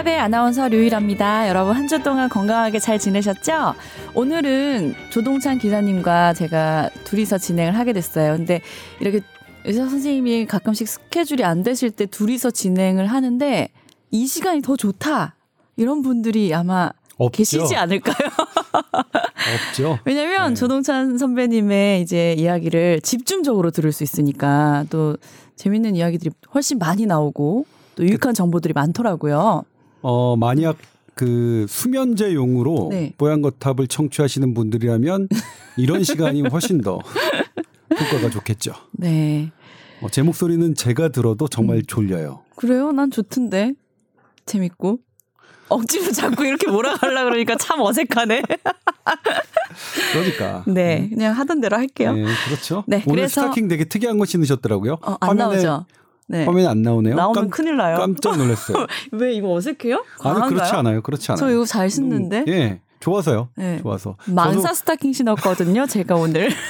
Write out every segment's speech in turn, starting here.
뽀얀거탑의 아나운서 류일합니다. 여러분 한 주 동안 건강하게 잘 지내셨죠? 오늘은 조동찬 기자님과 제가 둘이서 진행을 하게 됐어요. 근데 이렇게 의사 선생님이 가끔씩 스케줄이 안 되실 때 둘이서 진행을 하는데 이 시간이 더 좋다. 이런 분들이 아마 없죠. 계시지 않을까요? 없죠. 왜냐면 네. 조동찬 선배님의 이제 이야기를 집중적으로 들을 수 있으니까 또 재밌는 이야기들이 훨씬 많이 나오고 또 유익한 정보들이 많더라고요. 어, 만약 그 수면제용으로 네. 뽀얀거탑을 청취하시는 분들이라면 이런 시간이 훨씬 더 효과가 좋겠죠. 네. 어, 제 목소리는 제가 들어도 정말 음. 졸려요. 그래요? 난 좋던데. 재밌고. 억지로 자꾸 이렇게 몰아가려 그러니까 참 어색하네. 그러니까. 네, 음. 그냥 하던 대로 할게요. 네, 그렇죠. 네, 오늘 그래서 스타킹 되게 특이한 거 신으셨더라고요. 어, 안 나오죠. 네. 화면에 안 나오네요. 나오면 깜, 큰일 나요. 깜짝 놀랐어요. 왜 이거 어색해요? 아니 그렇지 않아요. 그렇지 않아요. 저 이거 잘 신는데. 음, 예. 좋아서요. 네. 좋아서. 망사 스타킹 신었거든요. 제가 오늘.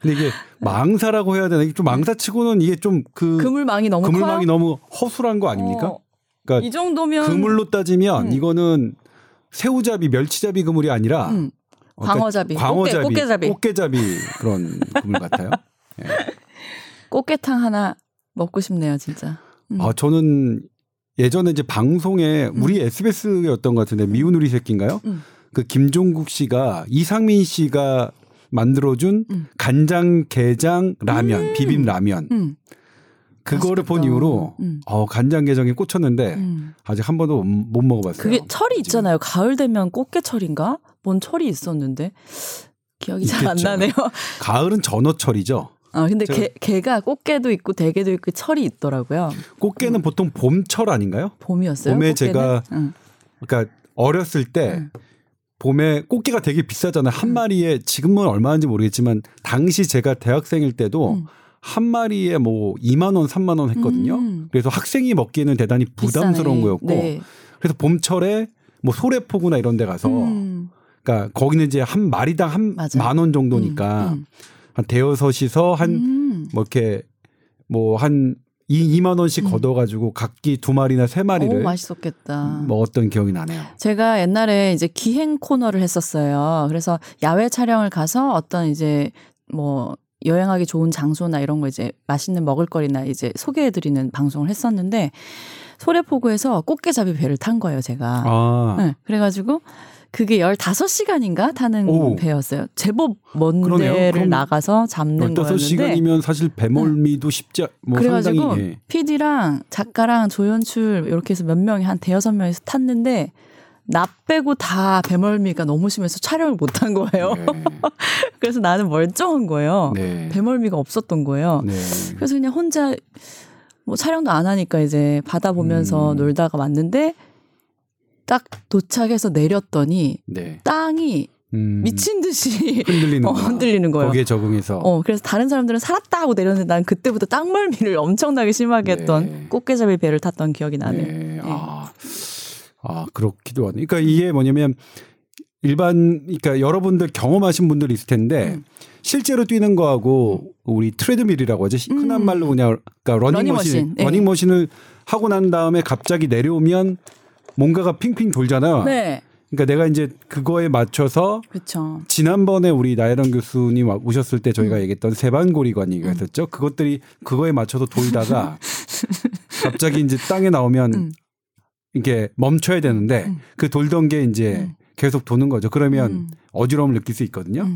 근데 이게 망사라고 해야 되나? 좀 망사치고는 이게 좀 그 그물망이 너무 그물망이 커요? 너무 허술한 거 아닙니까? 어, 그러니까 이 정도면 그물로 따지면 음. 이거는 새우잡이, 멸치잡이 그물이 아니라 음. 어, 그러니까 광어잡이, 광어잡이, 꽃게잡이, 꽃게잡이 그런 그물 같아요. 예. 꽃게탕 하나 먹고 싶네요, 진짜. 음. 아, 저는 예전에 이제 방송에 음. 우리 SBS였던 것 같은데 미운 우리 새끼인가요? 음. 그 김종국 씨가 이상민 씨가 만들어준 음. 간장 게장 라면 음. 비빔 라면 음. 그거를 맛있겠다. 본 이후로 어 간장 게장에 꽂혔는데 아직 한 번도 못 먹어봤어요. 그게 철이 있잖아요. 가을 되면 꽃게철인가? 뭔 철이 있었는데 기억이 잘 안 나네요. 가을은 전어철이죠. 아 근데 개, 개가 꽃게도 있고 대게도 있고 철이 있더라고요. 꽃게는 음. 보통 봄철 아닌가요? 봄이었어요. 봄에 꽃게는? 제가 응. 그러니까 어렸을 때 응. 봄에 꽃게가 되게 비싸잖아요. 한 응. 마리에 지금은 얼마인지 모르겠지만 당시 제가 대학생일 때도 한 마리에 뭐 2만 원, 3만 원 했거든요. 음. 그래서 학생이 먹기에는 대단히 부담스러운 비싸네. 거였고 네. 그래서 봄철에 뭐 소래포구나 이런 데 가서 음. 그러니까 거기는 이제 한 마리당 한 만 원 정도니까 음. 음. 한 대여섯이서 한뭐 음. 이렇게 뭐한 이 2만 원씩 음. 걷어가지고 각기 두 마리나 세 마리를 오, 맛있었겠다. 먹었던 기억이 나네요. 제가 옛날에 이제 기행 코너를 했었어요. 그래서 야외 촬영을 가서 어떤 이제 뭐 여행하기 좋은 장소나 이런 거 이제 맛있는 먹을거리나 이제 소개해드리는 방송을 했었는데 소래포구에서 꽃게잡이 배를 탄 거예요, 제가. 아. 네, 그래가지고 그게 15시간인가 타는 오. 배였어요. 제법 먼 그러네요. 데를 나가서 잡는 15시간이면 사실 배멀미도 쉽지 뭐 그래가지고 상당히 예. PD랑 작가랑 조연출 이렇게 해서 몇 명이 한 대여섯 명에서 탔는데 나 빼고 다 배멀미가 너무 심해서 촬영을 못 한 거예요. 네. 그래서 나는 멀쩡한 거예요. 네. 배멀미가 없었던 거예요. 네. 그래서 그냥 혼자 뭐 촬영도 안 하니까 이제 바다 보면서 음. 놀다가 왔는데 딱 도착해서 내렸더니 네. 땅이 음. 미친 듯이 흔들리는, 어, 흔들리는 거예요. 거기에 적응해서. 어, 그래서 다른 사람들은 살았다 하고 내렸는데 난 그때부터 땅멀미를 엄청나게 심하게 했던 네. 꽃게잡이 배를 탔던 기억이 나네요. 네. 네. 아, 아, 그렇기도 하네. 그러니까 이게 뭐냐면 일반, 그러니까 여러분들 경험하신 분들이 있을 텐데 음. 실제로 뛰는 거하고 우리 트레드밀이라고 하죠. 흔한 음. 말로 그냥 그러니까 러닝머신, 러닝머신. 네. 러닝머신을 하고 난 다음에 갑자기 내려오면 뭔가가 핑핑 돌잖아요. 네. 그러니까 내가 이제 그거에 맞춰서 그쵸. 지난번에 우리 나혜랑 교수님 오셨을 때 저희가 음. 얘기했던 세반고리관 얘기가 음. 있었죠. 그것들이 그거에 맞춰서 돌다가 갑자기 이제 땅에 나오면 음. 이게 멈춰야 되는데 음. 그 돌던 게 이제 음. 계속 도는 거죠. 그러면 음. 어지러움을 느낄 수 있거든요.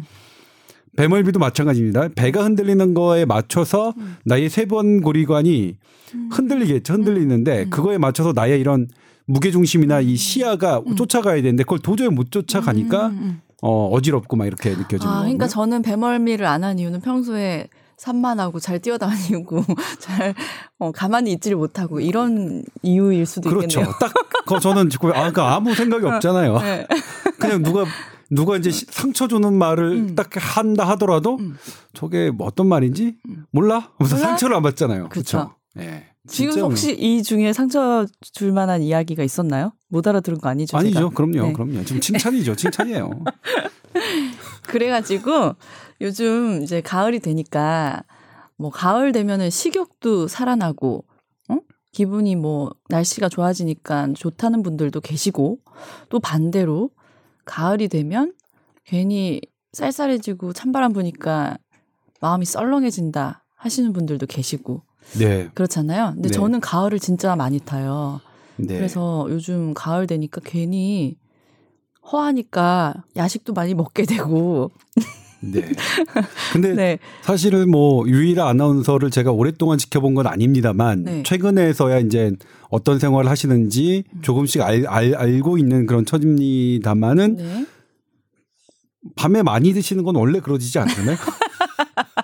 배멀미도 마찬가지입니다. 배가 흔들리는 거에 맞춰서 나의 세번 고리관이 흔들리겠죠. 흔들리는데 그거에 맞춰서 나의 이런 무게 중심이나 이 시야가 음. 쫓아가야 되는데 그걸 도저히 못 쫓아가니까 음, 음, 음. 어 어지럽고 막 이렇게 느껴지는 아, 그러니까 저는 배멀미를 안 한 이유는 평소에 산만하고 잘 뛰어다니고 잘 어, 가만히 있지를 못하고 이런 이유일 수도 그렇죠. 있겠네요. 딱그 저는 지금 아, 그러니까 아무 생각이 없잖아요. 네. 그냥 누가 누가 이제 상처 주는 말을 음. 딱 한다 하더라도 음. 저게 뭐 어떤 말인지 몰라? 무슨 상처를 안 받잖아요. 그렇죠. 예. 지금 혹시 이 중에 상처 줄 만한 이야기가 있었나요? 못 알아들은 거 아니죠? 아니죠. 제가? 그럼요. 네. 그럼요. 지금 칭찬이죠. 칭찬이에요. 그래가지고 요즘 이제 가을이 되니까 뭐 가을 되면은 식욕도 살아나고 어? 기분이 뭐 날씨가 좋아지니까 좋다는 분들도 계시고 또 반대로 가을이 되면 괜히 쌀쌀해지고 찬바람 부니까 마음이 썰렁해진다 하시는 분들도 계시고 네. 그렇잖아요. 근데 네. 저는 가을을 진짜 많이 타요. 네. 그래서 요즘 가을 되니까 괜히 허하니까 야식도 많이 먹게 되고 네. 근데 네. 사실은 뭐 유일한 아나운서를 제가 오랫동안 지켜본 건 아닙니다만 네. 최근에서야 이제 어떤 생활을 하시는지 조금씩 알, 알, 알고 있는 그런 처집니다만은 네. 밤에 많이 드시는 건 원래 그러지지 않잖아요.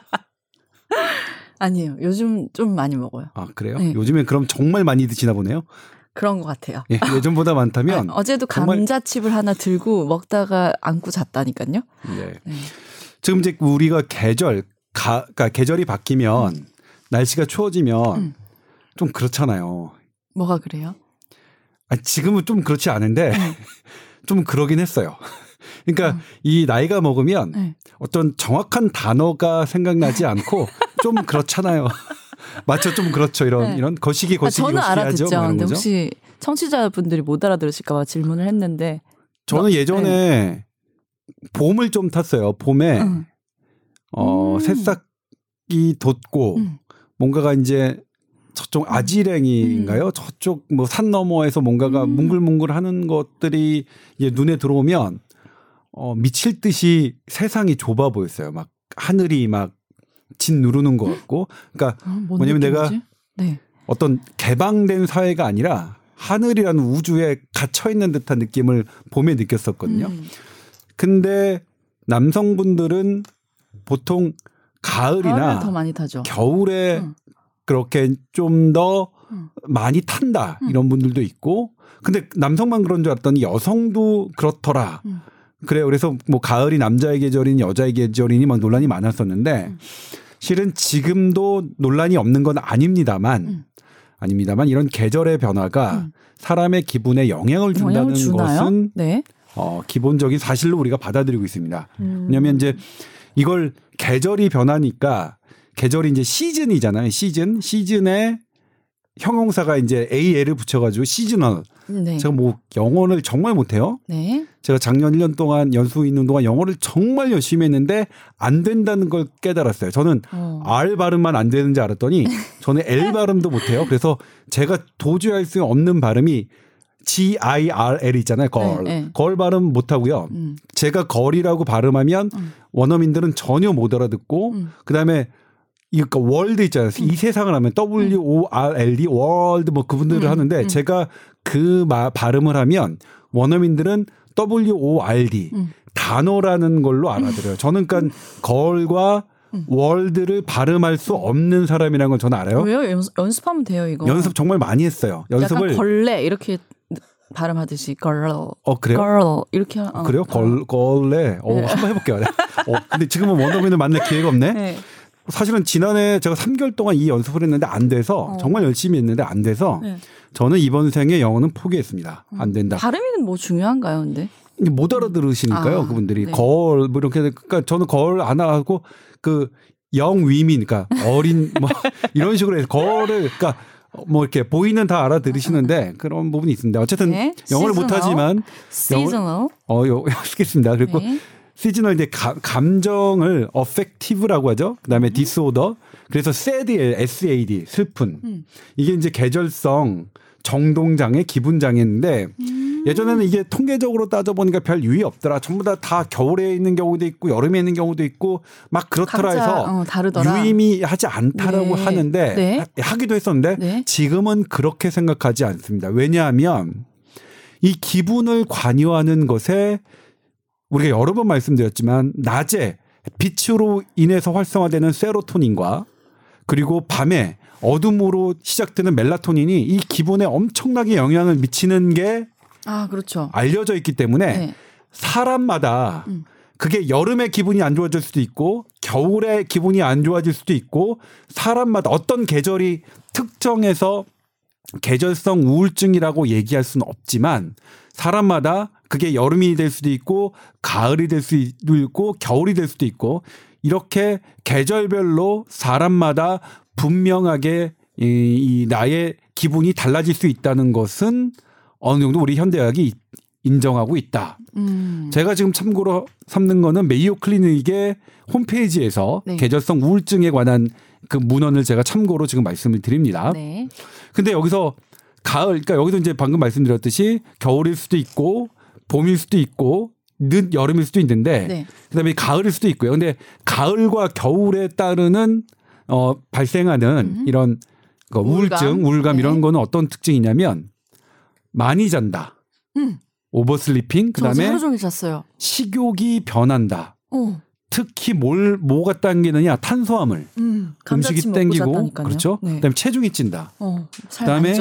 아니에요. 요즘 좀 많이 먹어요. 아 그래요? 네. 요즘엔 그럼 정말 많이 드시나 보네요. 그런 것 같아요. 예, 예전보다 많다면 아, 어제도 정말- 감자칩을 하나 들고 먹다가 안고 잤다니까요. 네. 네. 지금 이제 우리가 계절 가, 그러니까 계절이 바뀌면 날씨가 추워지면 음. 좀 그렇잖아요. 뭐가 그래요? 아, 지금은 좀 그렇지 않은데 네. 좀 그러긴 했어요. 그러니까 음. 이 나이가 먹으면 네. 어떤 정확한 단어가 생각나지 않고 좀 그렇잖아요. 맞죠? 좀 그렇죠. 이런 네. 이런 거시기 아, 거시기 저는 거시기 하죠. 알아듣죠. 뭐 근데 거죠. 혹시 청취자분들이 못 알아들으실까 봐 질문을 했는데. 저는 너- 예전에 봄을 좀 탔어요. 봄에 응. 어 음. 새싹이 돋고 음. 뭔가가 이제 저쪽 아지랭이인가요? 저쪽 뭐 산 너머에서 뭔가가 음. 뭉글뭉글하는 것들이 이제 눈에 들어오면 어 미칠 듯이 세상이 좁아 보였어요. 막 하늘이 막 짓 누르는 것 같고, 그러니까 어, 뭔 뭐냐면 내가? 네. 어떤 개방된 사회가 아니라 하늘이라는 우주에 갇혀 있는 듯한 느낌을 봄에 느꼈었거든요. 음. 근데 남성분들은 보통 가을이나 더 많이 타죠. 겨울에 음. 그렇게 좀더 음. 많이 탄다 음. 이런 분들도 있고 근데 남성만 그런 줄 알았더니 여성도 그렇더라. 음. 그래요. 그래서 뭐 가을이 남자의 계절이니 여자의 계절이니 막 논란이 많았었는데 음. 실은 지금도 논란이 없는 건 아닙니다만 음. 아닙니다만 이런 계절의 변화가 음. 사람의 기분에 영향을 준다는 영향을? 것은 네. 어, 기본적인 사실로 우리가 받아들이고 있습니다. 음. 왜냐하면 이제 이걸 계절이 변하니까 계절이 이제 시즌이잖아요. 시즌 시즌에 형용사가 이제 AL을 붙여가지고 시즈널. 네. 제가 뭐 영어를 정말 못해요. 네. 제가 작년 1년 동안 연수 있는 동안 영어를 정말 열심히 했는데 안 된다는 걸 깨달았어요. 저는 어. R 발음만 안 되는지 알았더니 저는 L 발음도 못해요. 그래서 제가 도저히 할 수 없는 발음이 G I R L 있잖아요. girl. 네, 네. girl 발음 못 하고요. 음. 제가 girl이라고 발음하면 음. 원어민들은 전혀 못 알아듣고 음. 그다음에 이 그러니까 world 있잖아요. 이 세상을 하면 W O R L D world 뭐 그분들을 음, 하는데 음. 제가 그 마, 발음을 하면 원어민들은 W O R D 음. 단어라는 걸로 알아들어요. 저는 그러니까 girl과 음. world를 발음할 수 없는 사람이라는 걸 저는 알아요. 왜요? 연습, 연습 하면 돼요, 이거. 연습 정말 많이 했어요. 연습을 약간 걸레 이렇게 발음하듯이 girl, 어 그래요? girl 이렇게 하- 어, 그래요? 걸 걸레. 어, 네. 한번 해볼게요. 어, 근데 지금은 원어민을 만날 기회가 없네. 네. 사실은 지난해 제가 3개월 동안 이 연습을 했는데 안 돼서 어. 정말 열심히 했는데 안 돼서 네. 저는 이번 생에 영어는 포기했습니다. 안 된다. 발음이 뭐 중요한가요, 근데? 못 알아들으시니까요, 아, 그분들이 네. 걸뭐 이렇게 그러니까 저는 걸안 하고 그 영위민 그러니까 어린 뭐 이런 식으로 해서 걸을 그러니까 뭐 이렇게 보이는 다 알아들으시는데 그런 부분이 있습니다. 어쨌든 네. 영어를 못 seasonal. 하지만 seasonal. 어, 요, 쓰겠습니다. 그리고 네. 시즈널 이제 가- 감정을 affective라고 하죠. 그다음에 음. disorder. 그래서 sad의 SAD 슬픈. 음. 이게 이제 계절성 정동 장애, 기분 장애인데 음. 예전에는 이게 통계적으로 따져 보니까 별 유의 없더라. 전부 다 다 겨울에 있는 경우도 있고 여름에 있는 경우도 있고 막 그렇더라 해서 어. 유의미하지 않다라고 네. 하는데 네. 하- 하기도 했었는데 네. 지금은 그렇게 생각하지 않습니다. 왜냐하면 이 기분을 관여하는 것에 우리가 여러 번 말씀드렸지만 낮에 빛으로 인해서 활성화되는 세로토닌과 그리고 밤에 어둠으로 시작되는 멜라토닌이 이 기분에 엄청나게 영향을 미치는 게 아, 그렇죠. 알려져 있기 때문에 네. 사람마다 음. 그게 여름에 기분이 안 좋아질 수도 있고 겨울에 기분이 안 좋아질 수도 있고 사람마다 어떤 계절이 특정해서 계절성 우울증이라고 얘기할 수는 없지만 사람마다 그게 여름이 될 수도 있고 가을이 될 수도 있고 겨울이 될 수도 있고 이렇게 계절별로 사람마다 분명하게 이, 이 나의 기분이 달라질 수 있다는 것은 어느 정도 우리 현대의학이 인정하고 있다. 음. 제가 지금 참고로 삼는 거는 메이오 클리닉의 홈페이지에서 네. 계절성 우울증에 관한 그 문헌을 제가 참고로 지금 말씀을 드립니다. 네. 근데 여기서 가을, 그러니까 여기서 이제 방금 말씀드렸듯이 겨울일 수도 있고 봄일 수도 있고 늦 여름일 수도 있는데 네. 그다음에 가을일 수도 있고요. 근데 가을과 겨울에 따르는 어 발생하는 이런 그 우울증, 우울감. 네. 이런 거는 어떤 특징이냐면 많이 잔다. 음. 오버슬리핑 그다음에. 식욕이 변한다. 어. 특히 뭘 뭐가 당기느냐 탄수화물 음. 땡기고 잤다니까요. 그렇죠. 네. 그다음에 체중이 찐다. 어. 살 그다음에.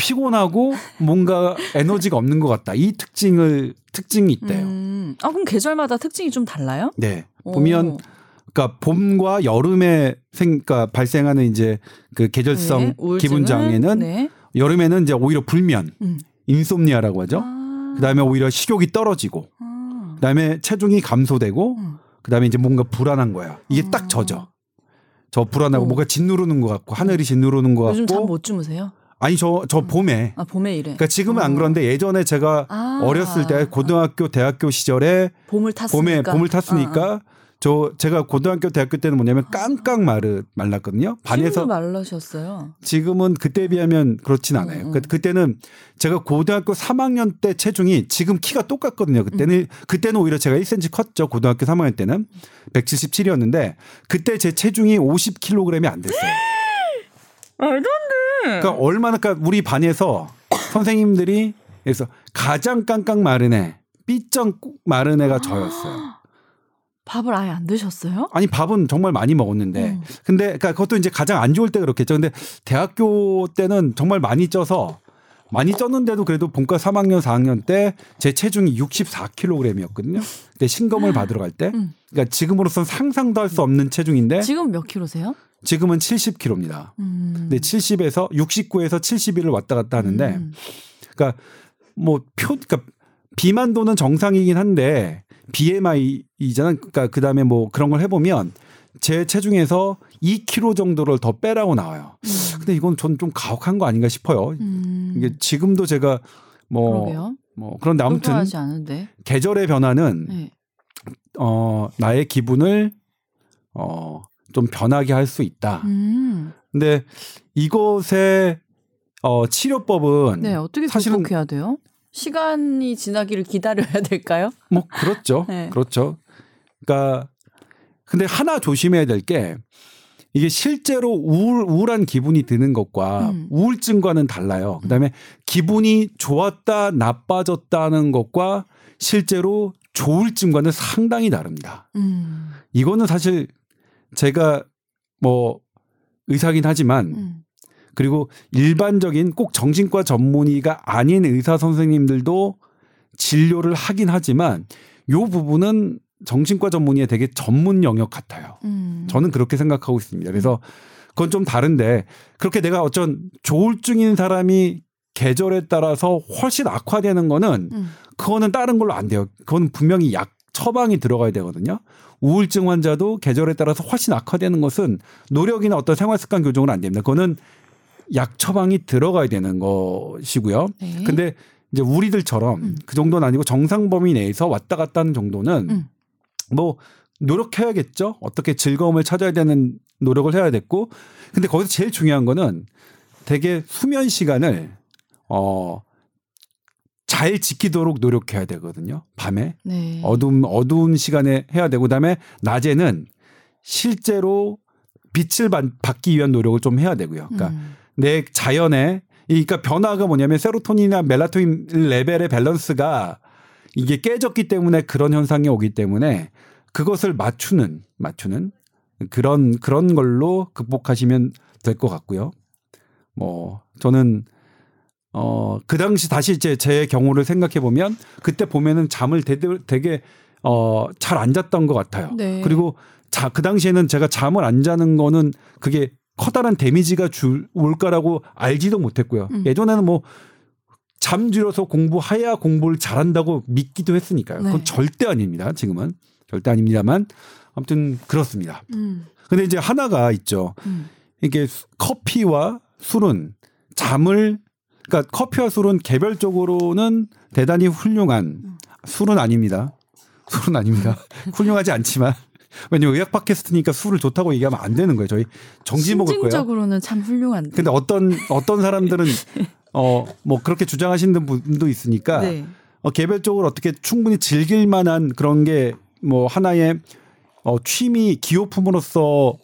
피곤하고 뭔가 에너지가 없는 것 같다. 이 특징을 특징이 있대요. 음. 아 그럼 계절마다 특징이 좀 달라요? 네. 오. 보면 그러니까 봄과 여름에 생 그러니까 발생하는 이제 그 계절성 네? 기분 장애는 네. 여름에는 이제 오히려 불면 음. 인솜니아라고 하죠. 아. 그다음에 오히려 식욕이 떨어지고 아. 그다음에 체중이 감소되고 음. 그다음에 이제 뭔가 불안한 거야. 이게 딱 저죠. 저 불안하고 오. 뭔가 짓누르는 것 같고 하늘이 짓누르는 것 요즘 잠 같고 못 주무세요? 아니 저저 봄에 아 봄에 이래. 그러니까 지금은 안 어. 그런데 예전에 제가 아. 어렸을 때 고등학교 대학교 시절에 봄을 탔으니까. 봄에 봄을 어, 탔으니까 어. 저 제가 고등학교 대학교 때는 뭐냐면 깡깡 마르 말랐거든요. 반에서 말라셨어요. 지금은 그때에 비하면 그렇진 않아요. 음, 그, 그때는 제가 고등학교 3학년 때 체중이 지금 키가 똑같거든요. 그때는 음. 그때는 오히려 제가 1cm 컸죠. 고등학교 3학년 때는 177이었는데 그때 제 체중이 50kg이 안 됐어요. 말도 안 돼. 그러니까 얼마나 그러니까 우리 반에서 선생님들이 그래서 가장 깡깡 마른 애, 삐쩍 마른 애가 저였어요. 밥을 아예 안 드셨어요? 아니 밥은 정말 많이 먹었는데 음. 근데 그러니까 그것도 이제 가장 안 좋을 때 그렇겠죠. 근데 대학교 때는 정말 많이 쪄서 많이 쪘는데도 그래도 본과 3학년 4학년 때 제 체중이 64kg이었거든요. 그때 신검을 받으러 갈 때. 음. 그러니까 지금으로선 상상도 할 수 없는 체중인데 지금 몇 킬로세요? 지금은 70kg입니다. 음. 근데 70에서 69에서 71을 왔다 갔다 하는데 음. 그러니까 뭐 표, 그러니까 비만도는 정상이긴 한데 BMI이잖아. 그러니까 그 다음에 뭐 그런 걸 해보면 제 체중에서 2kg 정도를 더 빼라고 나와요. 근데 이건 전 좀 가혹한 거 아닌가 싶어요. 음. 이게 지금도 제가 뭐, 그러게요. 뭐 그런데 아무튼. 계절의 변화는 네. 어 나의 기분을 어 좀 변하게 할 수 있다. 음. 근데 이것의 어 치료법은 네, 어떻게 사실은 극복해야 돼요? 시간이 지나기를 기다려야 될까요? 뭐 그렇죠. 네. 그렇죠. 그러니까 근데 하나 조심해야 될 게 이게 실제로 우울 우울한 기분이 드는 것과 음. 우울증과는 달라요. 그다음에 기분이 좋았다 나빠졌다는 것과 실제로 조울증과는 상당히 다릅니다. 음. 이거는 사실 제가 뭐 의사긴 하지만 음. 그리고 일반적인 꼭 정신과 전문의가 아닌 의사 선생님들도 진료를 하긴 하지만 요 부분은 정신과 전문의의 되게 전문 영역 같아요. 음. 저는 그렇게 생각하고 있습니다. 그래서 그건 좀 다른데 그렇게 내가 어쩐 조울증인 사람이 계절에 따라서 훨씬 악화되는 거는 음. 그거는 다른 걸로 안 돼요. 그건 분명히 약 처방이 들어가야 되거든요. 우울증 환자도 계절에 따라서 훨씬 악화되는 것은 노력이나 어떤 생활 습관 교정은 안 됩니다. 그거는 약 처방이 들어가야 되는 것이고요. 네. 근데 이제 우리들처럼 음. 그 정도는 아니고 정상 범위 내에서 왔다 갔다 하는 정도는 음. 뭐 노력해야겠죠. 어떻게 즐거움을 찾아야 되는 노력을 해야 됐고. 근데 거기서 제일 중요한 거는 되게 수면 시간을 어, 잘 지키도록 노력해야 되거든요. 밤에. 네. 어두운, 어두운 시간에 해야 되고, 그 다음에 낮에는 실제로 빛을 받, 받기 위한 노력을 좀 해야 되고요. 그러니까 음. 내 자연에 그러니까 변화가 뭐냐면 세로토닌이나 멜라토닌 레벨의 밸런스가 이게 깨졌기 때문에 그런 현상이 오기 때문에 그것을 맞추는 맞추는 그런 그런 걸로 극복하시면 될 것 같고요. 뭐 저는 어 그 당시 다시 이제 제 경우를 생각해 보면 그때 보면은 잠을 되게, 되게 어 잘 안 잤던 것 같아요. 네. 그리고 자 그 당시에는 제가 잠을 안 자는 거는 그게 커다란 데미지가 줄 올까라고 알지도 못했고요. 음. 예전에는 뭐 잠들어서 공부해야 공부를 잘한다고 믿기도 했으니까요. 그건 네. 절대 아닙니다. 지금은 절대 아닙니다만 아무튼 그렇습니다. 음. 근데 이제 하나가 있죠. 음. 이게 수- 커피와 술은 잠을 그러니까 커피와 술은 개별적으로는 대단히 훌륭한 술은 아닙니다. 술은 아닙니다. 훌륭하지 않지만 왜냐면 의학 팟캐스트니까 술을 좋다고 얘기하면 안 되는 거예요. 저희 정지 먹을 거예요. 심증적으로는 참 훌륭한데. 근데 어떤 어떤 사람들은 어 뭐 그렇게 주장하시는 분도 있으니까 네. 어, 개별적으로 어떻게 충분히 즐길 만한 그런 게 뭐 하나의 어, 취미 기호품으로서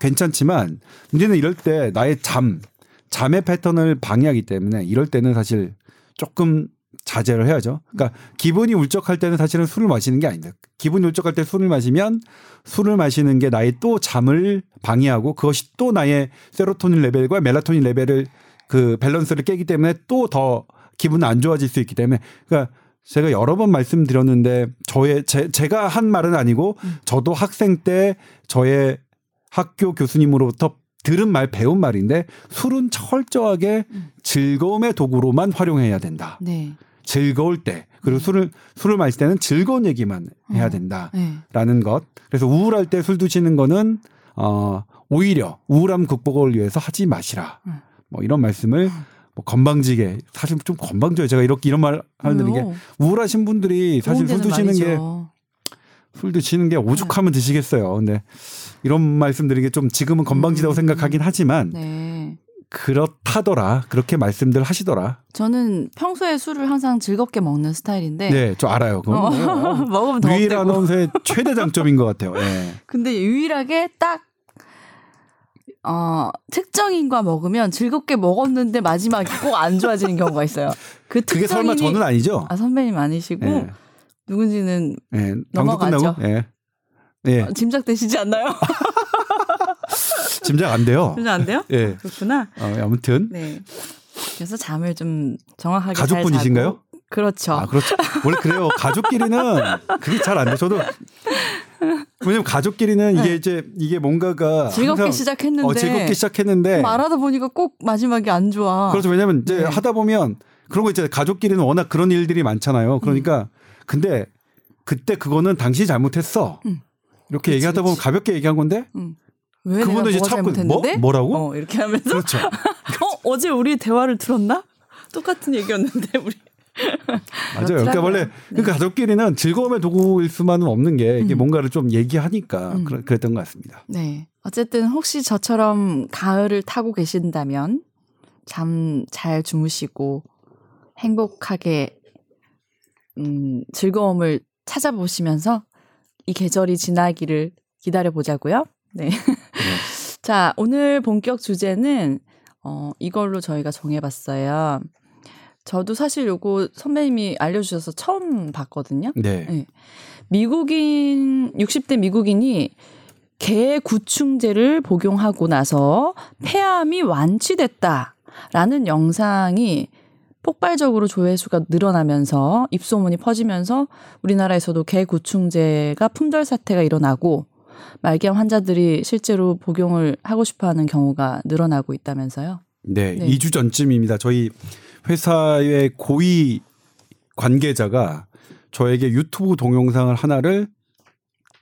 괜찮지만 문제는 이럴 때 나의 잠 잠의 패턴을 방해하기 때문에 이럴 때는 사실 조금 자제를 해야죠. 그러니까 기분이 울적할 때는 사실은 술을 마시는 게 아닙니다. 기분이 울적할 때 술을 마시면 술을 마시는 게 나의 또 잠을 방해하고 그것이 또 나의 세로토닌 레벨과 멜라토닌 레벨을 그 밸런스를 깨기 때문에 또 더 기분 안 좋아질 수 있기 때문에 그러니까 제가 여러 번 말씀드렸는데 저의 제, 제가 한 말은 아니고 저도 학생 때 저의 학교 교수님으로부터 들은 말 배운 말인데 술은 철저하게 즐거움의 도구로만 활용해야 된다. 네. 즐거울 때 그리고 술을 술을 마실 때는 즐거운 얘기만 해야 어. 된다라는 네. 것. 그래서 우울할 때 술 드시는 거는 어 오히려 우울함 극복을 위해서 하지 마시라. 음. 뭐 이런 말씀을 뭐 건방지게 사실 좀 건방져요. 제가 이렇게 이런 말 하는 게? 우울하신 분들이 사실 술 드시는 게. 술 드시는 게 오죽하면 드시겠어요. 근데 이런 말씀드리는 게 좀 지금은 건방지다고 음. 생각하긴 하지만 네. 그렇다더라. 그렇게 말씀들 하시더라. 저는 평소에 술을 항상 즐겁게 먹는 스타일인데 네, 저 알아요. 그건 어, 뭐 먹으면 더 업되고. 아나운서의 최대 장점인 것 같아요. 예. 근데 유일하게 딱 어, 특정인과 먹으면 즐겁게 먹었는데 마지막에 꼭 안 좋아지는 경우가 있어요. 그 그게 설마 특정인이 저는 아니죠? 아 선배님 아니시고 예. 누군지는 예. 방송 넘어가죠. 끝나고 예. 짐작되시지 않나요? 짐작 안 돼요. 짐작 안 돼요? 예. 그렇구나. 어, 아무튼 네. 그래서 잠을 좀 정확하게 가족분이신가요? 그렇죠. 아, 그렇죠. 원래 그래요. 가족끼리는 그게 잘 안 돼. 저도 왜냐면 가족끼리는 이게 이제 이게 뭔가가 네. 즐겁게 시작했는데 어, 즐겁게 시작했는데 말하다 보니까 꼭 마지막에 안 좋아. 그렇죠. 왜냐면 이제 네. 하다 보면 그런 거 있잖아요. 가족끼리는 워낙 그런 일들이 많잖아요. 그러니까 근데 그때 그거는 당신이 잘못했어. 음. 이렇게 그치, 얘기하다 보면 그치. 가볍게 얘기한 건데 응. 왜 그분도 이제 참고 뭐? 뭐라고? 어, 이렇게 하면서 그렇죠. 어 어제 우리 대화를 들었나? 똑같은 얘기였는데 우리. 맞아요. 그러니까. 원래 그러니까 가족끼리는 즐거움의 도구일 수만은 없는 게 이게 음. 뭔가를 좀 얘기하니까 음. 그랬던 것 같습니다. 네. 어쨌든 혹시 저처럼 가을을 타고 계신다면 잠 잘 주무시고 행복하게 음, 즐거움을 찾아보시면서 이 계절이 지나기를 기다려 보자고요. 네. 자, 오늘 본격 주제는 어, 이걸로 저희가 정해봤어요. 저도 사실 요거 선배님이 알려주셔서 처음 봤거든요. 네. 네. 미국인 60대 미국인이 개 구충제를 복용하고 나서 폐암이 완치됐다라는 영상이 폭발적으로 조회수가 늘어나면서 입소문이 퍼지면서 우리나라에서도 개 구충제가 품절 사태가 일어나고 말기암 환자들이 실제로 복용을 하고 싶어 하는 경우가 늘어나고 있다면서요. 네, 네. 2주 전쯤입니다. 저희 회사의 고위 관계자가 저에게 유튜브 동영상을 하나를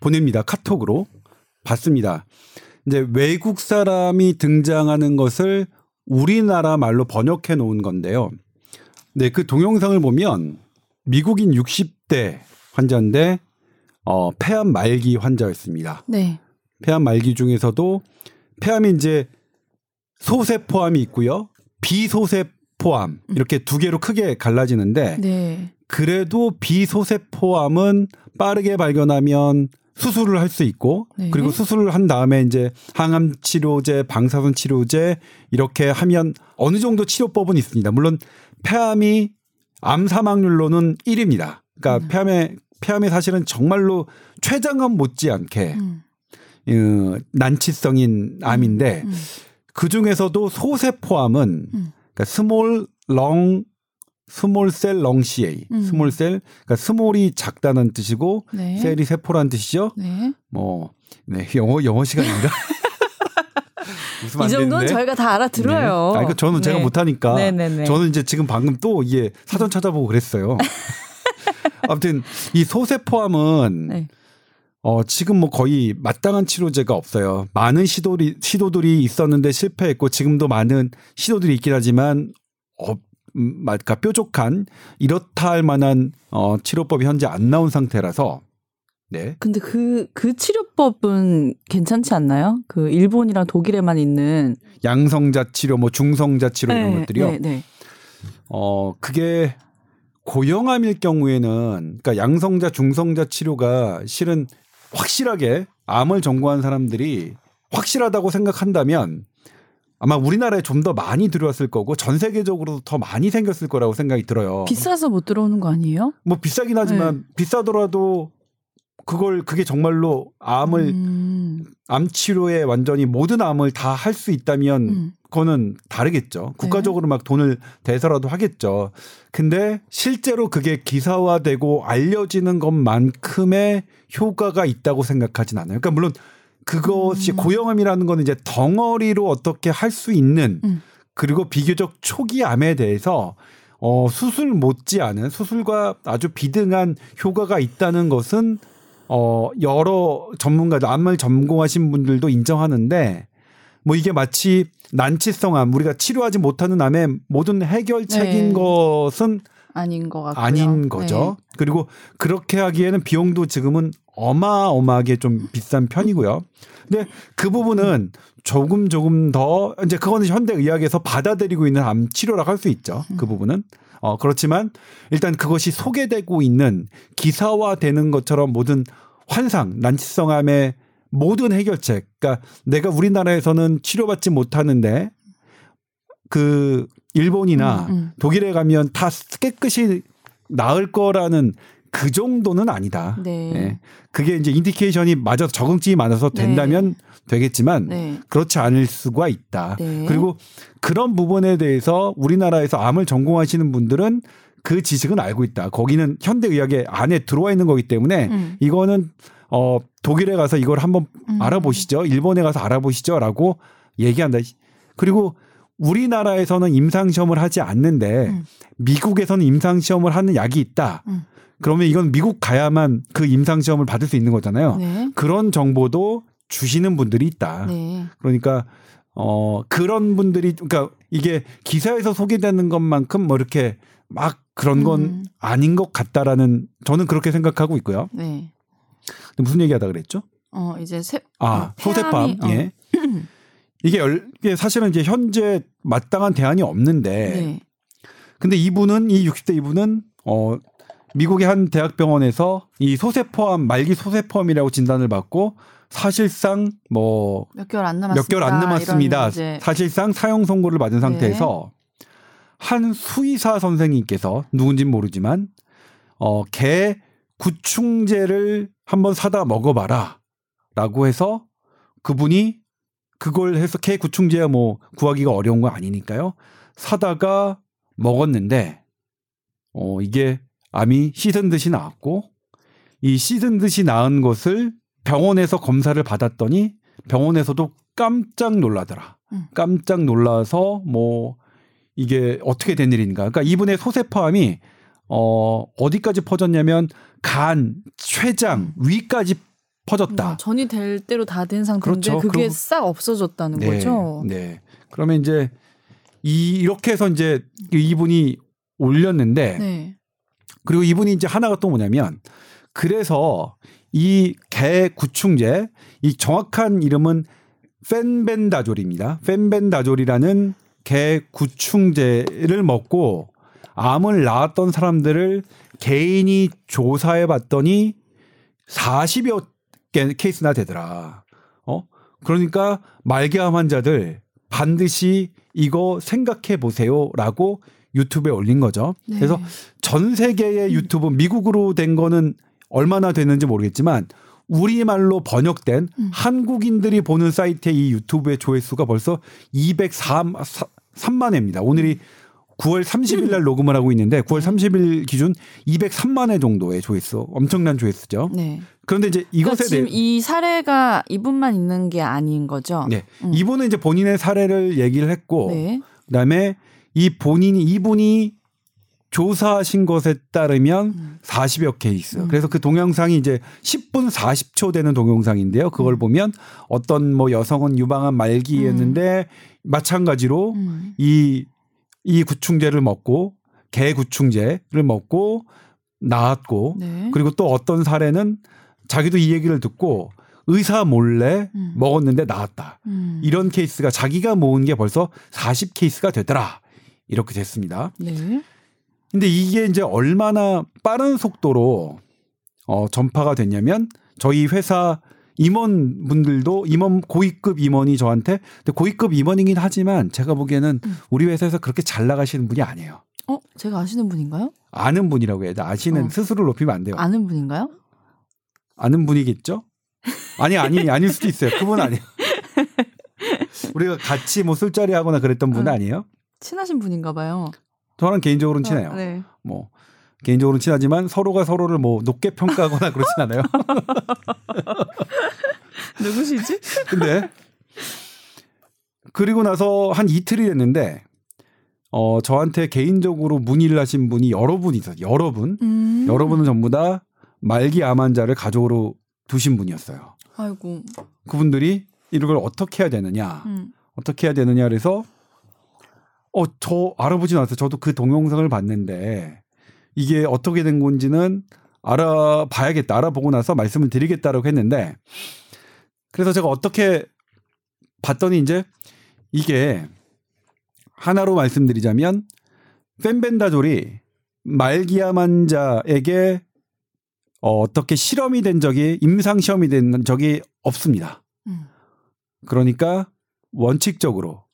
보냅니다. 카톡으로 봤습니다. 이제 외국 사람이 등장하는 것을 우리나라 말로 번역해 놓은 건데요. 네, 그 동영상을 보면 미국인 60대 환자인데 어, 폐암 말기 환자였습니다. 네. 폐암 말기 중에서도 폐암이 이제 소세포암이 있고요. 비소세포암 이렇게 두 개로 크게 갈라지는데 네. 그래도 비소세포암은 빠르게 발견하면 수술을 할 수 있고 네. 그리고 수술을 한 다음에 이제 항암 치료제, 방사선 치료제 이렇게 하면 어느 정도 치료법은 있습니다. 물론 폐암이 암 사망률로는 1위입니다. 그러니까 음. 폐암의 폐암이 사실은 정말로 췌장암 못지않게 음. 어, 난치성인 암인데 음. 그 중에서도 소세포암은 음. 그러니까 small lung small cell lung CA 음. small cell 그러니까 small이 작다는 뜻이고 네. cell이 세포라는 뜻이죠. 네. 뭐 네, 영어 영어 시간인가? 이 정도는. 저희가 다 알아들어요. 네. 아니, 그 저는 제가 네. 못하니까. 네네네. 저는 이제 지금 방금 또 이게 사전 찾아보고 그랬어요. 아무튼 이 소세포암은 네. 어, 지금 뭐 거의 마땅한 치료제가 없어요. 많은 시도리, 시도들이 있었는데 실패했고 지금도 많은 시도들이 있긴 하지만 어, 음, 그러니까 뾰족한 이렇다 할 만한 어, 치료법이 현재 안 나온 상태라서 네. 근데 그, 그 치료 법은 괜찮지 않나요? 그 일본이랑 독일에만 있는. 양성자 치료, 뭐 중성자 치료 이런 네, 것들이요. 네, 네. 어, 그게 고형암일 경우에는 그러니까 양성자, 중성자 치료가 실은 확실하게 암을 전공한 사람들이 확실하다고 생각한다면 아마 우리나라에 좀 더 많이 들어왔을 거고 전 세계적으로 더 많이 생겼을 거라고 생각이 들어요. 비싸서 못 들어오는 거 아니에요? 뭐 비싸긴 하지만 네. 비싸더라도 그걸 그게 정말로 암을 음, 암 치료에 완전히 모든 암을 다 할 수 있다면 음. 그거는 다르겠죠. 국가적으로 막 돈을 대서라도 하겠죠. 근데 실제로 그게 기사화되고 알려지는 것만큼의 효과가 있다고 생각하진 않아요. 그러니까 물론 그것이 음. 고형암이라는 거는 이제 덩어리로 어떻게 할 수 있는 음. 그리고 비교적 초기 암에 대해서 어, 수술 못지않은 수술과 아주 비등한 효과가 있다는 것은 어, 여러 전문가들, 암을 전공하신 분들도 인정하는데 뭐 이게 마치 난치성 암, 우리가 치료하지 못하는 암의 모든 해결책인 네. 것은 아닌 것 같고요. 아닌 거죠. 그리고 그렇게 하기에는 비용도 지금은 어마어마하게 좀 비싼 편이고요. 근데 그 부분은 조금 조금 더 이제 그거는 현대 의학에서 받아들이고 있는 암 치료라고 할 수 있죠. 그 부분은. 어 그렇지만 일단 그것이 소개되고 있는 기사화되는 것처럼 모든 환상, 난치성 암의 모든 해결책. 그러니까 내가 우리나라에서는 치료받지 못하는데 그 일본이나 음, 음. 독일에 가면 다 깨끗이 나을 거라는 그 정도는 아니다. 네. 예. 그게 이제 인디케이션이 맞아서 적응증이 많아서 된다면 되겠지만 네. 그렇지 않을 수가 있다. 네. 그리고 그런 부분에 대해서 우리나라에서 암을 전공하시는 분들은 그 지식은 알고 있다. 거기는 현대 의학의 안에 들어와 있는 거기 때문에 음. 이거는 어 독일에 가서 이걸 한번 음. 알아보시죠. 일본에 가서 알아보시죠라고 얘기한다. 그리고 우리나라에서는 임상 시험을 하지 않는데 음. 미국에서는 임상 시험을 하는 약이 있다. 음. 그러면 이건 미국 가야만 그 임상 시험을 받을 수 있는 거잖아요. 네. 그런 정보도 주시는 분들이 있다. 네. 그러니까 어 그런 분들이 그러니까 이게 기사에서 소개되는 것만큼 뭐 이렇게 막 그런 건 음. 아닌 것 같다라는 저는 그렇게 생각하고 있고요. 네. 근데 무슨 얘기하다 그랬죠? 어 이제 세, 아 어, 소세팜 어. 예. 이게 열, 이게 사실은 이제 현재 마땅한 대안이 없는데 네. 근데 이분은 이 60대 이분은 어 미국의 한 대학병원에서 이 소세포암 말기 소세포암이라고 진단을 받고 사실상 뭐 몇 개월 안 남았습니다. 몇 개월 안 남았습니다. 사실상 사형 선고를 받은 상태에서 한 수의사 선생님께서 누군진 모르지만 어개 구충제를 한번 사다 먹어봐라라고 해서 그분이 그걸 해서 개 구충제야 뭐 구하기가 어려운 거 아니니까요. 사다가 먹었는데 어 이게 암이 씻은 듯이 나왔고 이 씻은 듯이 나은 것을 병원에서 검사를 받았더니 병원에서도 깜짝 놀라더라. 음. 깜짝 놀라서 뭐 이게 어떻게 된 일인가. 그러니까 이분의 소세포암이 어 어디까지 퍼졌냐면 간, 췌장, 위까지 퍼졌다. 어, 전이 될 대로 다 된 상태인데 그렇죠. 그게 그리고- 싹 없어졌다는 네, 거죠. 네. 그러면 이제 이 이렇게 해서 이제 이분이 올렸는데 네. 그리고 이분이 이제 하나가 또 뭐냐면 그래서 이 개 구충제 이 정확한 이름은 펜벤다졸입니다. 펜벤다졸이라는 개 구충제를 먹고 암을 낳았던 사람들을 개인이 조사해 봤더니 40여 개 케이스나 되더라. 어? 그러니까 말기암 환자들 반드시 이거 생각해 보세요라고 유튜브에 올린 거죠. 네. 그래서 전 세계의 유튜브 미국으로 된 거는 얼마나 됐는지 모르겠지만 우리말로 번역된 음. 한국인들이 보는 사이트의 이 유튜브의 조회수가 벌써 203만 회입니다. 오늘이 9월 30일 날 녹음을 하고 있는데 9월 30일 기준 203만 회 정도의 조회수. 엄청난 조회수죠. 네. 그런데 이제 그러니까 이것에 지금 대해 이 사례가 이분만 있는 게 아닌 거죠. 네. 음. 이분은 이제 본인의 사례를 얘기를 했고 네. 그다음에 이 본인이 이분이 조사하신 것에 따르면 음. 40여 케이스. 음. 그래서 그 동영상이 이제 10분 40초 되는 동영상인데요. 그걸 음. 보면 어떤 뭐 여성은 유방암 말기였는데 마찬가지로 음. 이, 이 구충제를 먹고 개 구충제를 먹고 나았고 네. 그리고 또 어떤 사례는 자기도 이 얘기를 듣고 의사 몰래 음. 먹었는데 나았다. 음. 이런 케이스가 자기가 모은 게 벌써 40 케이스가 되더라. 이렇게 됐습니다. 네. 근데 이게 이제 얼마나 빠른 속도로 어, 전파가 됐냐면 저희 회사 임원분들도 임원 고위급 임원이 저한테 근데 고위급 임원이긴 하지만 제가 보기에는 음. 우리 회사에서 그렇게 잘 나가시는 분이 아니에요. 어, 제가 아시는 분인가요? 아는 분이라고 해야 돼. 아시는 어. 스스로 높이면 안 돼요. 아는 분인가요? 아는 분이겠죠? 아니 아니 아닐 수도 있어요. 그분 아니에요. 우리가 같이 뭐 술자리 하거나 그랬던 분 응. 아니에요? 친하신 분인가 봐요. 저랑 개인적으로는 친해요. 어, 네. 뭐 개인적으로는 친하지만 서로가 서로를 뭐 높게 평가하거나 그렇진 않아요. 누구시지? 근데 그리고 나서 한 이틀이 됐는데 어 저한테 개인적으로 문의를 하신 분이 여러 분 있어요. 여러 분. 음. 여러분은 전부 다 말기 암 환자를 가족으로 두신 분이었어요. 아이고. 그분들이 이걸 어떻게 해야 되느냐, 음. 어떻게 해야 되느냐 그래서 어 저 알아보진 않았어요. 저도 그 동영상을 봤는데 이게 어떻게 된 건지는 알아봐야겠다. 알아보고 나서 말씀을 드리겠다라고 했는데 그래서 제가 어떻게 봤더니 이제 이게 하나로 말씀드리자면 펜벤다졸이 말기암 환자에게 어, 어떻게 실험이 된 적이 임상 시험이 된 적이 없습니다. 음. 그러니까 원칙적으로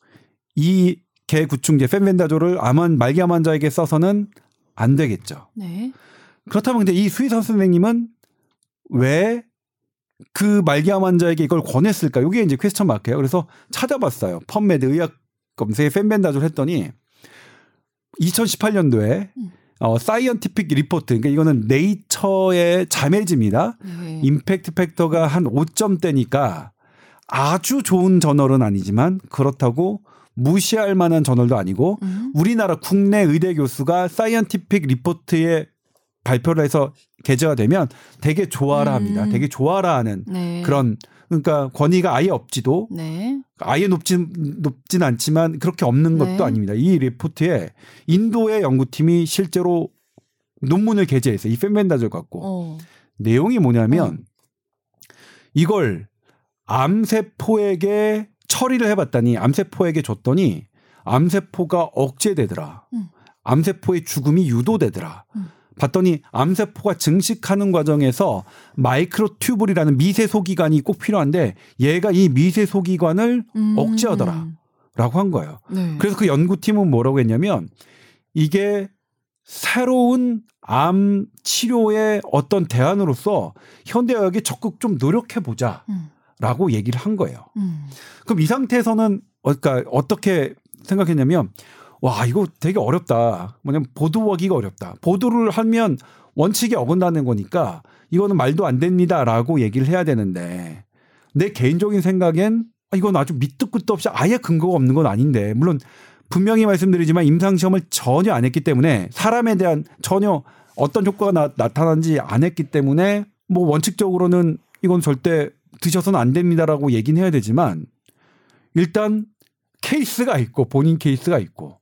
이 개 구충제 펜벤다졸을 암환 말기 암 환자에게 써서는 안 되겠죠. 네. 그렇다면 근데 이 수의사 선생님은 왜 그 말기암 환자에게 이걸 권했을까? 이게 이제 question mark예요. 그래서 찾아봤어요. PubMed 의학 검색에 펜벤다졸 했더니 2018년도에 음. 어 Scientific Report 그러니까 이거는 네이처의 자매집니다. 네. impact factor가 한 5점대니까 아주 좋은 저널은 아니지만 그렇다고 무시할 만한 저널도 아니고 음. 우리나라 국내 의대 교수가 Scientific Report에 발표를 해서 게재가 되면 되게 좋아라 합니다. 음. 되게 좋아라 하는 네. 그런 그러니까 권위가 아예 없지도 네. 아예 높진 높진 않지만 그렇게 없는 것도 네. 아닙니다. 이 리포트에 인도의 연구팀이 실제로 논문을 게재했어요. 이 펜벤다졸 갖고 어. 내용이 음. 뭐냐면 이걸 암세포에게 처리를 해봤더니 암세포에게 줬더니 암세포가 억제되더라. 음. 암세포의 죽음이 유도되더라. 음. 봤더니 암세포가 증식하는 과정에서 마이크로 튜블이라는 미세 소기관이 꼭 필요한데 얘가 이 미세 소기관을 음. 억제하더라. 라고 한 거예요. 네. 그래서 그 연구팀은 뭐라고 했냐면 이게 새로운 암 치료의 어떤 대안으로서 현대의학이 적극 좀 노력해 보자. 음. 라고 얘기를 한 거예요. 음. 그럼 이 상태에서는 어, 그러니까 어떻게 생각했냐면 와 이거 되게 어렵다. 뭐냐면 보도하기가 어렵다. 보도를 하면 원칙에 어긋나는 거니까 이거는 말도 안 됩니다 라고 얘기를 해야 되는데 내 개인적인 생각엔 아, 이건 아주 밑도 끝도 없이 아예 근거가 없는 건 아닌데 물론 분명히 말씀드리지만 임상 시험을 전혀 안 했기 때문에 사람에 대한 전혀 어떤 효과가 나, 나타난지 안 했기 때문에 뭐 원칙적으로는 이건 절대 드셔서는 안 됩니다라고 얘기는 해야 되지만 일단 케이스가 있고 본인 케이스가 있고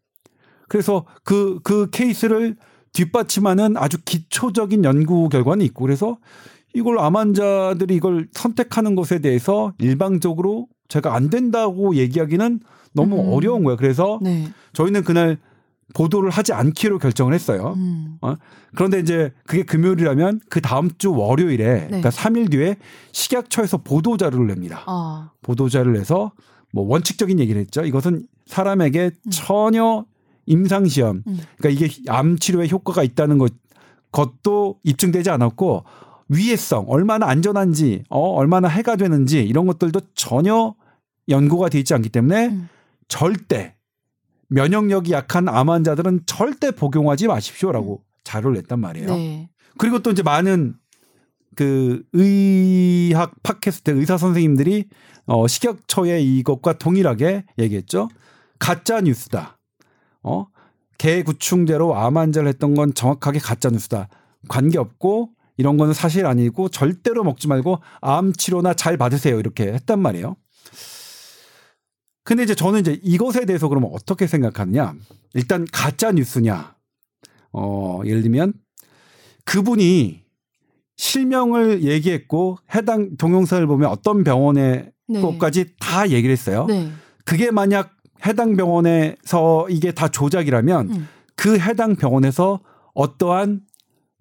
그래서 그, 그 케이스를 뒷받침하는 아주 기초적인 연구 결과는 있고 그래서 이걸 암 환자들이 이걸 선택하는 것에 대해서 일방적으로 제가 안 된다고 얘기하기는 너무 음. 어려운 거예요. 그래서 네. 저희는 그날 보도를 하지 않기로 결정을 했어요. 음. 그런데 이제 그게 금요일이라면 그 다음 주 월요일에 네. 그러니까 3일 뒤에 식약처에서 보도 자료를 냅니다. 아. 보도 자료를 내서 뭐 원칙적인 얘기를 했죠. 이것은 사람에게 전혀 임상 시험, 음. 그러니까 이게 암 치료에 효과가 있다는 것 것도 입증되지 않았고 위해성, 얼마나 안전한지, 어, 얼마나 해가 되는지 이런 것들도 전혀 연구가 돼 있지 않기 때문에 음. 절대 면역력이 약한 암 환자들은 절대 복용하지 마십시오라고 자료를 냈단 말이에요. 네. 그리고 또 이제 많은 그 의학 팟캐스트 의사 선생님들이 어 식약처의 이것과 동일하게 얘기했죠. 가짜 뉴스다. 어 개구충제로 암 환자를 했던 건 정확하게 가짜 뉴스다. 관계 없고 이런 거는 사실 아니고 절대로 먹지 말고 암 치료나 잘 받으세요. 이렇게 했단 말이에요. 근데 이제 저는 이제 이것에 대해서 그러면 어떻게 생각하느냐. 일단 가짜 뉴스냐. 어, 예를 들면 그분이 실명을 얘기했고 해당 동영상을 보면 어떤 병원에 네. 것까지 다 얘기를 했어요. 네. 그게 만약 해당 병원에서 이게 다 조작이라면 음. 그 해당 병원에서 어떠한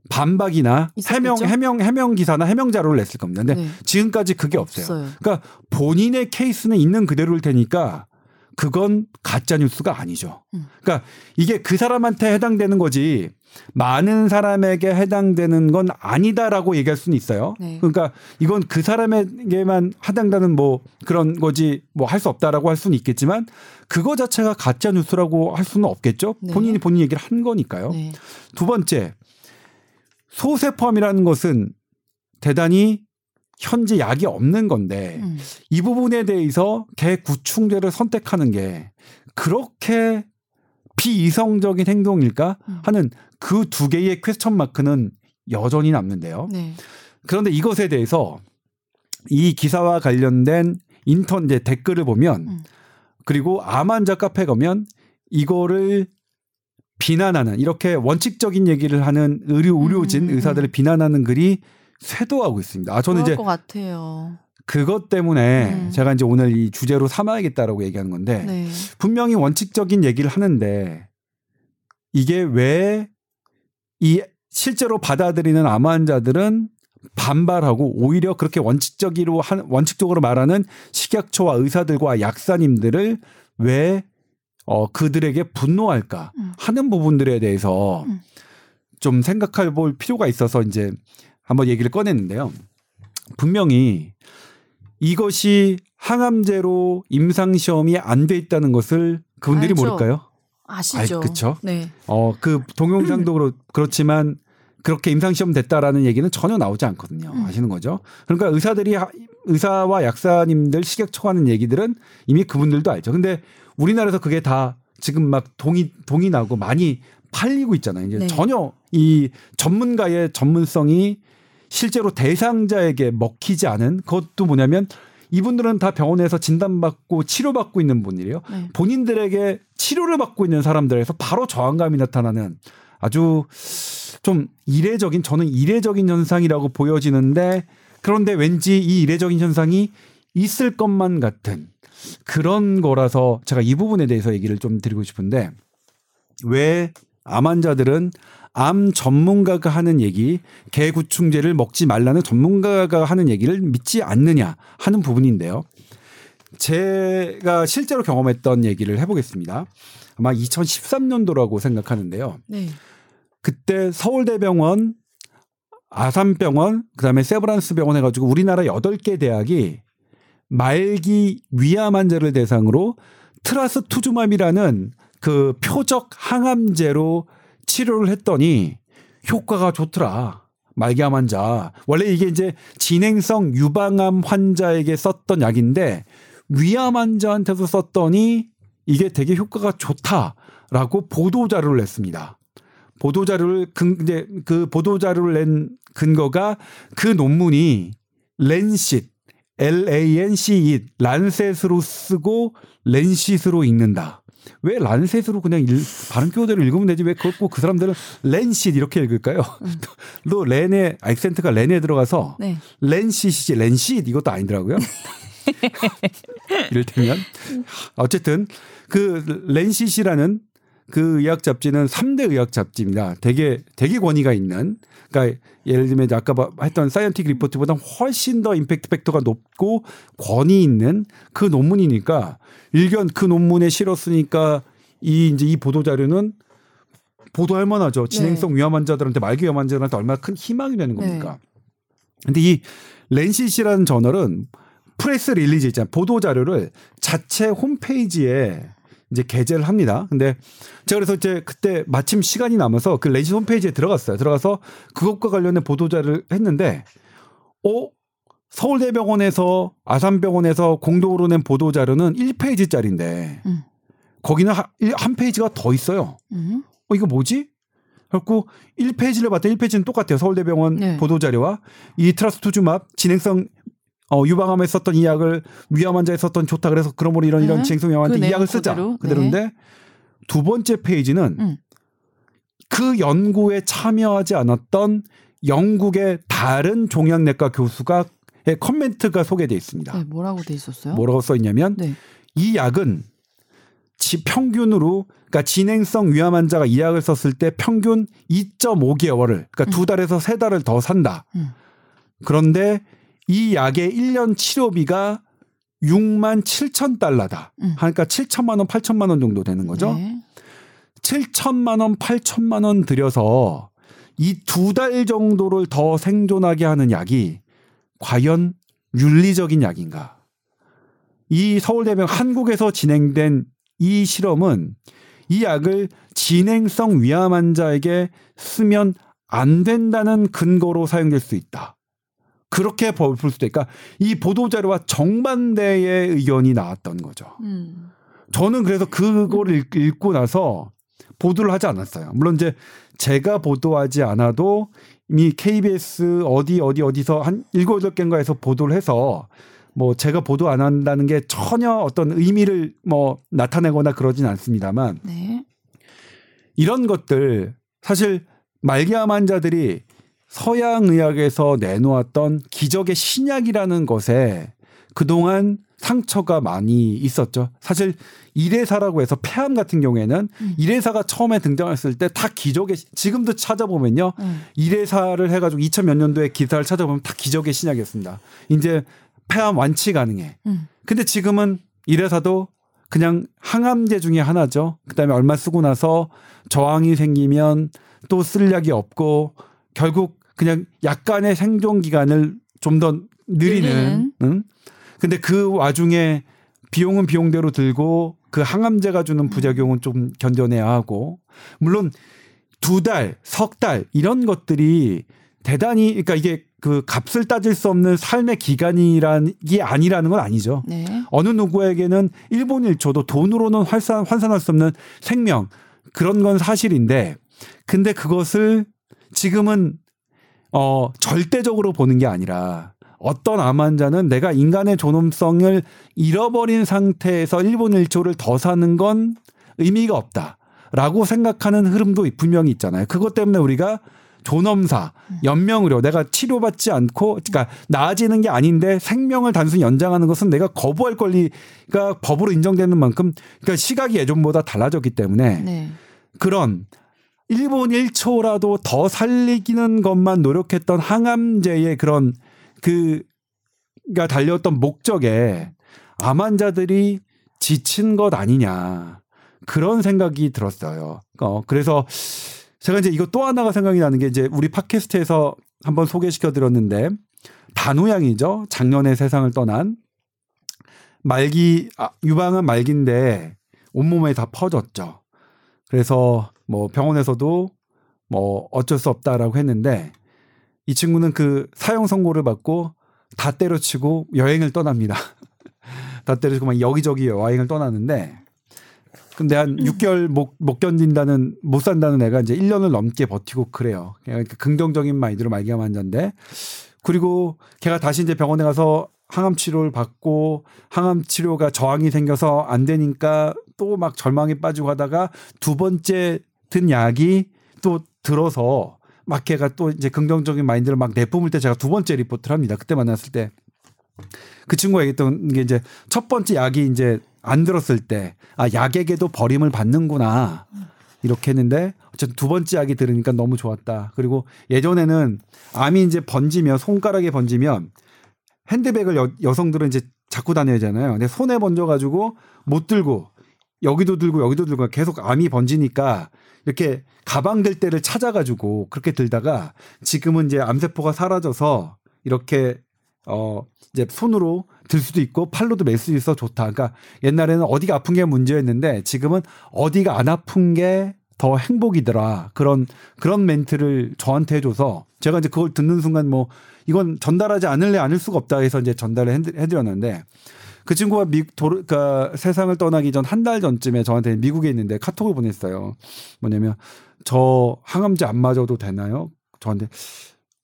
반박이나 해명 있었겠죠? 해명 해명 기사나 해명 자료를 냈을 겁니다. 근데 네. 지금까지 그게 없어요. 없어요. 그러니까 본인의 케이스는 있는 그대로일 테니까 그건 가짜 뉴스가 아니죠. 음. 그러니까 이게 그 사람한테 해당되는 거지 많은 사람에게 해당되는 건 아니다라고 얘기할 수는 있어요. 네. 그러니까 이건 그 사람에게만 해당되는 뭐 그런 거지 뭐 할 수 없다라고 할 수는 있겠지만 그거 자체가 가짜 뉴스라고 할 수는 없겠죠. 네. 본인이 본인 얘기를 한 거니까요. 네. 두 번째 소세포암이라는 것은 대단히 현재 약이 없는 건데 음. 이 부분에 대해서 개 구충제를 선택하는 게 그렇게 비이성적인 행동일까 음. 하는 그 두 개의 퀘스천 마크는 여전히 남는데요. 네. 그런데 이것에 대해서 이 기사와 관련된 인턴 댓글을 보면 음. 그리고 암 환자 카페 가면 이거를 비난하는 이렇게 원칙적인 얘기를 하는 의료 의료진 음, 음, 의사들을 비난하는 글이 쇄도하고 있습니다. 아 저는 이제. 그것 때문에 음. 제가 이제 오늘 이 주제로 삼아야겠다라고 얘기하는 건데 네. 분명히 원칙적인 얘기를 하는데 이게 왜 이 실제로 받아들이는 암 환자들은 반발하고 오히려 그렇게 원칙적으로 한 원칙적으로 말하는 식약처와 의사들과 약사님들을 왜 어, 그들에게 분노할까 음. 하는 부분들에 대해서 음. 좀 생각해 볼 필요가 있어서 이제 한번 얘기를 꺼냈는데요. 분명히 이것이 항암제로 임상 시험이 안 돼 있다는 것을 그분들이 알죠. 모를까요? 아시죠? 아, 그쵸? 네. 어, 그 동영상도 그렇, 그렇지만 그렇게 임상 시험 됐다라는 얘기는 전혀 나오지 않거든요. 음. 아시는 거죠? 그러니까 의사들이 하- 의사와 약사님들 식약 처 하는 얘기들은 이미 그분들도 알죠. 근데 우리나라에서 그게 다 지금 막 동이 동이 나고 많이 팔리고 있잖아요. 이제 네. 전혀 이 전문가의 전문성이 실제로 대상자에게 먹히지 않은 그것도 뭐냐면 이분들은 다 병원에서 진단받고 치료받고 있는 분이래요. 네. 본인들에게 치료를 받고 있는 사람들에서 바로 저항감이 나타나는 아주 좀 이례적인 저는 이례적인 현상이라고 보여지는데 그런데 왠지 이 이례적인 현상이 있을 것만 같은 그런 거라서 제가 이 부분에 대해서 얘기를 좀 드리고 싶은데 왜 암 환자들은 암 전문가가 하는 얘기, 개구충제를 먹지 말라는 전문가가 하는 얘기를 믿지 않느냐 하는 부분인데요. 제가 실제로 경험했던 얘기를 해보겠습니다. 아마 2013년도라고 생각하는데요. 네. 그때 서울대병원, 아산병원, 그다음에 세브란스 병원 해가지고 우리나라 8개 대학이 말기 위암 환자를 대상으로 트라스투주맙이라는 그 표적 항암제로 치료를 했더니 효과가 좋더라. 말기암 환자. 원래 이게 이제 진행성 유방암 환자에게 썼던 약인데 위암 환자한테도 썼더니 이게 되게 효과가 좋다라고 보도 자료를 냈습니다. 보도 자료를 근 이제 그 보도 자료를 낸 근거가 그 논문이 Lancet L A N C E 란셋으로 쓰고 렌싯으로 읽는다. 왜 란셋으로 그냥 일, 발음 교대로 읽으면 되지 왜 그걸 꼭그 사람들은 렌싯 이렇게 읽을까요? 또 렌의 액센트가 렌에 들어가서 네. 렌시시지 렌시 이것도 아니더라고요. 이를테면 어쨌든 그 렌시시라는 그 의학 잡지는 3대 의학 잡지입니다. 되게 되게 권위가 있는 그러니까 예를 들면 아까 봐- 했던 Scientific Report보다 훨씬 더 impact factor가 높고 권위 있는 그 논문이니까 일견 그 논문에 실었으니까 이 이제 이 보도 자료는 보도할 만하죠. 진행성 위암 환자들한테 말기 위암 환자들한테 얼마나 큰 희망이 되는 겁니까? 근데 이 Lancet이라는 저널은 press release 있잖아요. 보도 자료를 자체 홈페이지에 이제 게재를 합니다. 근데 제가 그래서 이제 그때 마침 시간이 남아서 그 렌시 홈페이지에 들어갔어요. 들어가서 그것과 관련된 보도 자료를 했는데 어 서울대병원에서 아산병원에서 공동으로 낸 보도 자료는 1페이지짜리인데 음. 거기는 하- 일- 한 페이지가 더 있어요. 음. 어 이거 뭐지? 그래갖고 1페이지를 봤더니 1페이지는 똑같아요. 서울대병원 네. 보도자료와 이 트라스투즈맙 진행성 어, 유방암에 썼던 이 약을 위암 환자에 썼던 좋다. 그래서 그러므로 이런 이런 네. 진행성 위암한테 그 이 약을 쓰자. 그대로. 그대로인데 두 번째 페이지는 음. 그 연구에 참여하지 않았던 영국의 다른 종양내과 교수가 의 커멘트가 소개돼 있습니다. 네, 뭐라고 돼 있었어요? 뭐라고 써 있냐면 네. 이 약은 지 평균으로 그러니까 진행성 위암 환자가 이 약을 썼을 때 평균 2.5개월을 그러니까 두 달에서 세 달을 더 산다. 음. 그런데 이 약의 1년 치료비가 6만 7천 달러다. 음. 그러니까 7천만 원, 8천만 원 정도 되는 거죠. 네. 7천만 원, 8천만 원 들여서 이 두 달 정도를 더 생존하게 하는 약이 과연 윤리적인 약인가? 이 서울대병 한국에서 진행된 이 실험은 이 약을 진행성 위암 환자에게 쓰면 안 된다는 근거로 사용될 수 있다. 그렇게 볼 수도 있다. 그러니까 이 보도 자료와 정반대의 의견이 나왔던 거죠. 음. 저는 그래서 그거를 읽- 읽고 나서 보도를 하지 않았어요. 물론 이제 제가 보도하지 않아도 이미 KBS 어디 어디 어디서 한 일곱 여덟 개인가에서 보도를 해서 뭐 제가 보도 안 한다는 게 전혀 어떤 의미를 뭐 나타내거나 그러진 않습니다만 네. 이런 것들 사실 말기암 환자들이 서양 의학에서 내놓았던 기적의 신약이라는 것에 그동안 상처가 많이 있었죠. 사실 이래사라고 해서 폐암 같은 경우에는 음. 이래사가 처음에 등장했을 때 다 기적의 지금도 찾아보면요. 음. 이래사를 해 가지고 2000몇 년도에 기사를 찾아보면 다 기적의 신약이었습니다. 이제 폐암 완치 가능해. 음. 근데 지금은 이래사도 그냥 항암제 중에 하나죠. 그다음에 얼마 쓰고 나서 저항이 생기면 또 쓸 약이 없고 결국 그냥 약간의 생존 기간을 좀 더 느리는. 응? 근데 그 와중에 비용은 비용대로 들고 그 항암제가 주는 부작용은 좀 견뎌내야 하고 물론 두 달, 석 달 이런 것들이 대단히 그러니까 이게 그 값을 따질 수 없는 삶의 기간이란 게 아니라는 건 아니죠. 네. 어느 누구에게는 일본 일초도 돈으로는 환산, 환산할 수 없는 생명 그런 건 사실인데 근데 그것을 지금은 어 절대적으로 보는 게 아니라 어떤 암 환자는 내가 인간의 존엄성을 잃어버린 상태에서 일본 일초를 더 사는 건 의미가 없다 라고 생각하는 흐름도 분명히 있잖아요. 그것 때문에 우리가 존엄사, 연명의료, 내가 치료받지 않고, 그러니까 나아지는 게 아닌데 생명을 단순히 연장하는 것은 내가 거부할 권리가 법으로 인정되는 만큼, 그러니까 시각이 예전보다 달라졌기 때문에 네. 그런 1분 1초라도 더 살리기는 것만 노력했던 항암제의 그런 그가 달렸던 목적에 암 환자들이 지친 것 아니냐 그런 생각이 들었어요. 어, 그래서 제가 이제 이거 또 하나가 생각이 나는 게 이제 우리 팟캐스트에서 한번 소개시켜 드렸는데 단우양이죠. 작년에 세상을 떠난 말기 아, 유방은 말기인데 온몸에 다 퍼졌죠. 그래서 뭐 병원에서도 뭐 어쩔 수 없다라고 했는데 이 친구는 그 사형 선고를 받고 다 때려치고 여행을 떠납니다. 다 때려치고 막 여기저기 여행을 떠나는데 근데 한 6개월 못, 못 견딘다는 못 산다는 애가 이제 1년을 넘게 버티고 그래요. 그냥 그 긍정적인 마인드로 말기암 환자인데 그리고 걔가 다시 이제 병원에 가서 항암 치료를 받고 항암 치료가 저항이 생겨서 안 되니까 또 막 절망에 빠지고 하다가 두 번째 든 약이 또 들어서 막 걔가 또 이제 긍정적인 마인드를 막 내뿜을 때 제가 두 번째 리포트를 합니다. 그때 만났을 때 그 친구가 얘기했던 게 이제 첫 번째 약이 이제 안 들었을 때 아 약에게도 버림을 받는구나 이렇게 했는데 어쨌든 두 번째 약이 들으니까 너무 좋았다. 그리고 예전에는 암이 이제 번지면 손가락에 번지면 핸드백을 여, 여성들은 이제 잡고 다녀야 하잖아요. 근데 손에 번져 가지고 못 들고 여기도 들고 여기도 들고 계속 암이 번지니까 이렇게 가방 들 때를 찾아가지고 그렇게 들다가 지금은 이제 암세포가 사라져서 이렇게 어 이제 손으로 들 수도 있고 팔로도 멜 수 있어 좋다. 그러니까 옛날에는 어디가 아픈 게 문제였는데 지금은 어디가 안 아픈 게 더 행복이더라. 그런 그런 멘트를 저한테 해줘서 제가 이제 그걸 듣는 순간 뭐 이건 전달하지 않을래 않을 수가 없다 해서 이제 전달을 해드- 해드렸는데 그 친구가 미, 도르, 그러니까 세상을 떠나기 전 한 달 전쯤에 저한테 미국에 있는데 카톡을 보냈어요. 뭐냐면 저 항암제 안 맞아도 되나요? 저한테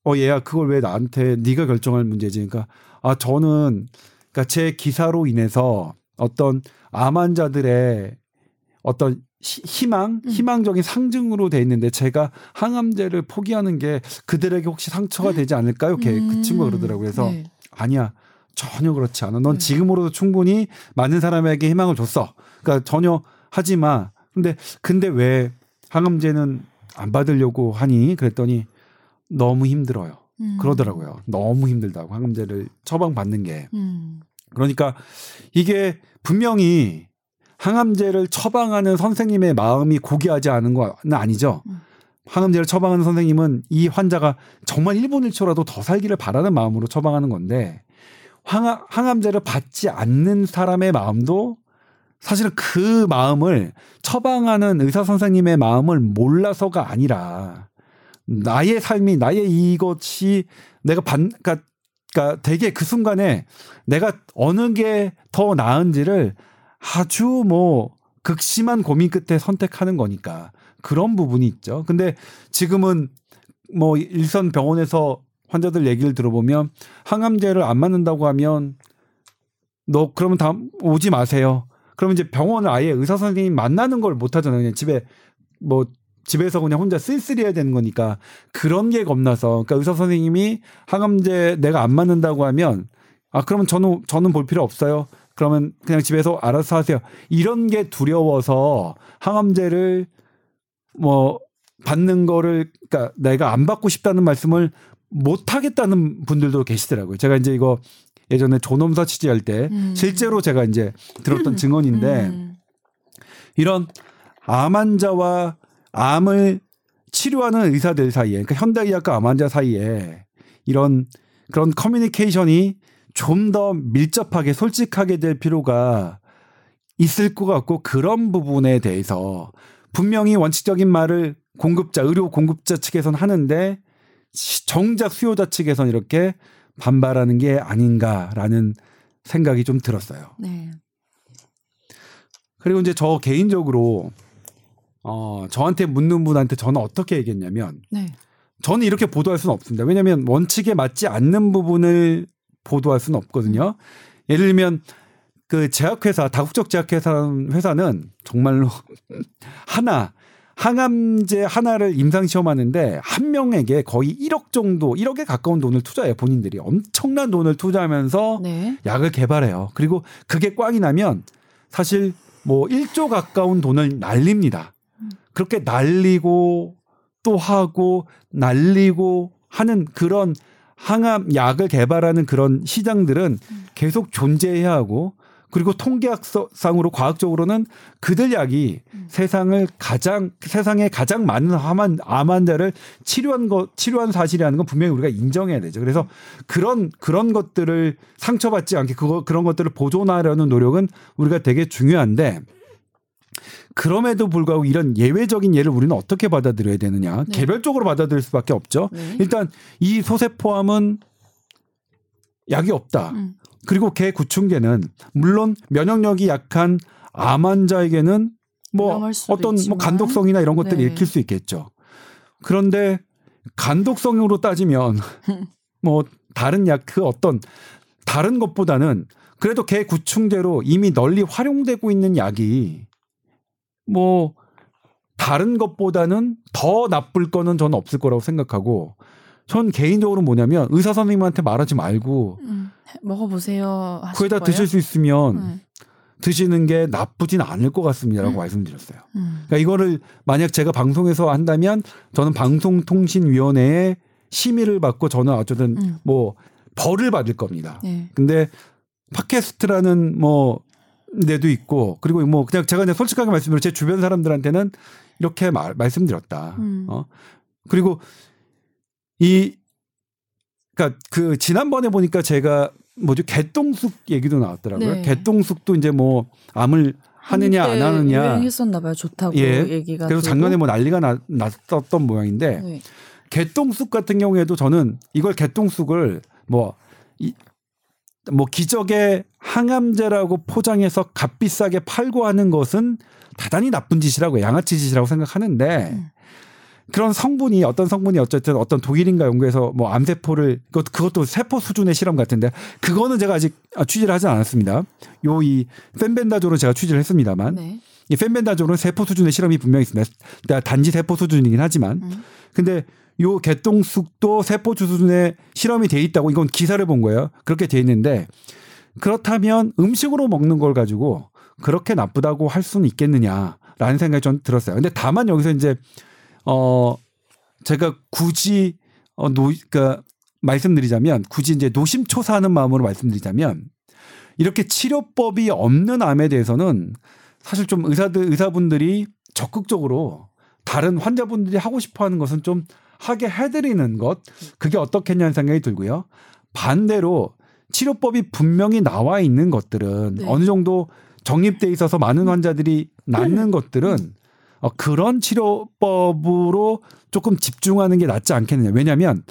어 얘야 그걸 왜 나한테 네가 결정할 문제지? 그러니까 아 저는 그러니까 제 기사로 인해서 어떤 암 환자들의 어떤 희망, 음. 희망적인 상징으로 돼 있는데 제가 항암제를 포기하는 게 그들에게 혹시 상처가 되지 않을까요? 이렇게 그 친구가 그러더라고요. 그래서 네. 아니야. 전혀 그렇지 않아. 넌 네. 지금으로도 충분히 많은 사람에게 희망을 줬어. 그러니까 전혀 하지 마. 근데 근데 왜 항암제는 안 받으려고 하니? 그랬더니 너무 힘들어요. 음. 그러더라고요. 너무 힘들다고 항암제를 처방 받는 게. 음. 그러니까 이게 분명히 항암제를 처방하는 선생님의 마음이 고귀하지 않은 건 아니죠. 음. 항암제를 처방하는 선생님은 이 환자가 정말 1분 1초라도 더 살기를 바라는 마음으로 처방하는 건데 항암, 항암제를 받지 않는 사람의 마음도 사실은 그 마음을 처방하는 의사 선생님의 마음을 몰라서가 아니라 나의 삶이 나의 이것이 내가 반 그러니까, 그러니까 되게 그 순간에 내가 어느 게 더 나은지를 아주 뭐 극심한 고민 끝에 선택하는 거니까 그런 부분이 있죠. 근데 지금은 뭐 일선 병원에서 환자들 얘기를 들어보면 항암제를 안 맞는다고 하면 너 그러면 다 오지 마세요. 그러면 이제 병원을 아예 의사 선생님 만나는 걸 못 하잖아요. 그냥 집에 뭐 집에서 그냥 혼자 쓸쓸히 해야 되는 거니까 그런 게 겁나서 그러니까 의사 선생님이 항암제 내가 안 맞는다고 하면 아 그러면 저는 저는 볼 필요 없어요. 그러면 그냥 집에서 알아서 하세요. 이런 게 두려워서 항암제를 뭐 받는 거를 그러니까 내가 안 받고 싶다는 말씀을 못 하겠다는 분들도 계시더라고요. 제가 이제 이거 예전에 존엄사 취재할 때 음. 실제로 제가 이제 들었던 증언인데 음. 이런 암 환자와 암을 치료하는 의사들 사이에 그러니까 현대의학과 암 환자 사이에 이런 그런 커뮤니케이션이 좀 더 밀접하게 솔직하게 될 필요가 있을 것 같고 그런 부분에 대해서 분명히 원칙적인 말을 공급자 의료 공급자 측에선 하는데 시- 정작 수요자 측에선 이렇게 반발하는 게 아닌가라는 생각이 좀 들었어요. 네. 그리고 이제 저 개인적으로 어 저한테 묻는 분한테 저는 어떻게 얘기했냐면 네. 저는 이렇게 보도할 수는 없습니다. 왜냐하면 원칙에 맞지 않는 부분을 보도할 수는 없거든요. 예를 들면 그 제약회사 다국적 제약회사라는 회사는 정말로 하나 항암제 하나를 임상 시험하는데 한 명에게 거의 1억 정도 1억에 가까운 돈을 투자해요 본인들이 엄청난 돈을 투자하면서 네. 약을 개발해요. 그리고 그게 꽝이 나면 사실 뭐 1조 가까운 돈을 날립니다. 그렇게 날리고 또 하고 날리고 하는 그런 항암 약을 개발하는 그런 시장들은 계속 존재해야 하고 그리고 통계학상으로 과학적으로는 그들 약이 세상을 가장 세상에 가장 많은 암, 암 환자를 치료한 것 치료한 사실이라는 건 분명히 우리가 인정해야 되죠. 그래서 그런 그런 것들을 상처받지 않게 그거 그런 것들을 보존하려는 노력은 우리가 되게 중요한데 그럼에도 불구하고 이런 예외적인 예를 우리는 어떻게 받아들여야 되느냐 네. 개별적으로 받아들일 수밖에 없죠. 네. 일단 이 소세포암은 약이 없다. 음. 그리고 개 구충제는 물론 면역력이 약한 암 환자에게는 뭐 어떤 있지만. 뭐 간독성이나 이런 것들을 네. 일으킬 수 있겠죠. 그런데 간독성으로 따지면 뭐 다른 약 그 어떤 다른 것보다는 그래도 개 구충제로 이미 널리 활용되고 있는 약이 뭐 다른 것보다는 더 나쁠 거는 저는 없을 거라고 생각하고 전 개인적으로 뭐냐면 의사 선생님한테 말하지 말고 음. 먹어보세요. 그에다? 드실 수 있으면 네. 드시는 게 나쁘진 않을 것 같습니다라고 음. 말씀드렸어요. 음. 그러니까 이거를 만약 제가 방송에서 한다면 저는 방송통신위원회의 심의를 받고 저는 어쨌든 음. 뭐 벌을 받을 겁니다. 네. 근데 팟캐스트라는 뭐 데도 있고 그리고 뭐 그냥 제가 그냥 솔직하게 말씀드려 제 주변 사람들한테는 이렇게 말, 말씀드렸다. 음. 어 그리고 이 그러니까 그 지난번에 보니까 제가 뭐죠 개똥쑥 얘기도 나왔더라고요. 네. 개똥쑥도 이제 뭐 암을 하느냐 안 하느냐. 유행했었나 봐요. 좋다고 예. 얘기가. 그래서. 작년에 뭐 난리가 나, 났었던 모양인데 네. 개똥쑥 같은 경우에도 저는 이걸 개똥쑥을 뭐 이, 뭐 기적의 항암제라고 포장해서 값비싸게 팔고 하는 것은 대단히 나쁜 짓이라고 양아치 짓이라고 생각하는데 음. 그런 성분이 어떤 성분이 어쨌든 어떤 독일인가 연구해서 뭐 암세포를 그것 그것도 세포 수준의 실험 같은데 그거는 제가 아직 취재를 하지 않았습니다. 요 이 펜벤다조로 제가 취재를 했습니다만 네. 이 펜벤다조는 세포 수준의 실험이 분명히 있습니다. 단지 세포 수준이긴 하지만 음. 근데 요 개똥쑥도 세포 수준의 실험이 돼 있다고 이건 기사를 본 거예요. 그렇게 돼 있는데 그렇다면 음식으로 먹는 걸 가지고 그렇게 나쁘다고 할 수는 있겠느냐라는 생각이 좀 들었어요. 근데 다만 여기서 이제 어 제가 굳이 어노 그러니까 말씀드리자면 굳이 이제 노심초사하는 마음으로 말씀드리자면 이렇게 치료법이 없는 암에 대해서는 사실 좀 의사들 의사분들이 적극적으로 다른 환자분들이 하고 싶어 하는 것은 좀 하게 해드리는 것 그게 어떻겠냐는 생각이 들고요. 반대로 치료법이 분명히 나와 있는 것들은 네. 어느 정도 정립돼 있어서 많은 환자들이 낫는 것들은 어, 그런 치료법으로 조금 집중하는 게 낫지 않겠느냐. 왜냐하면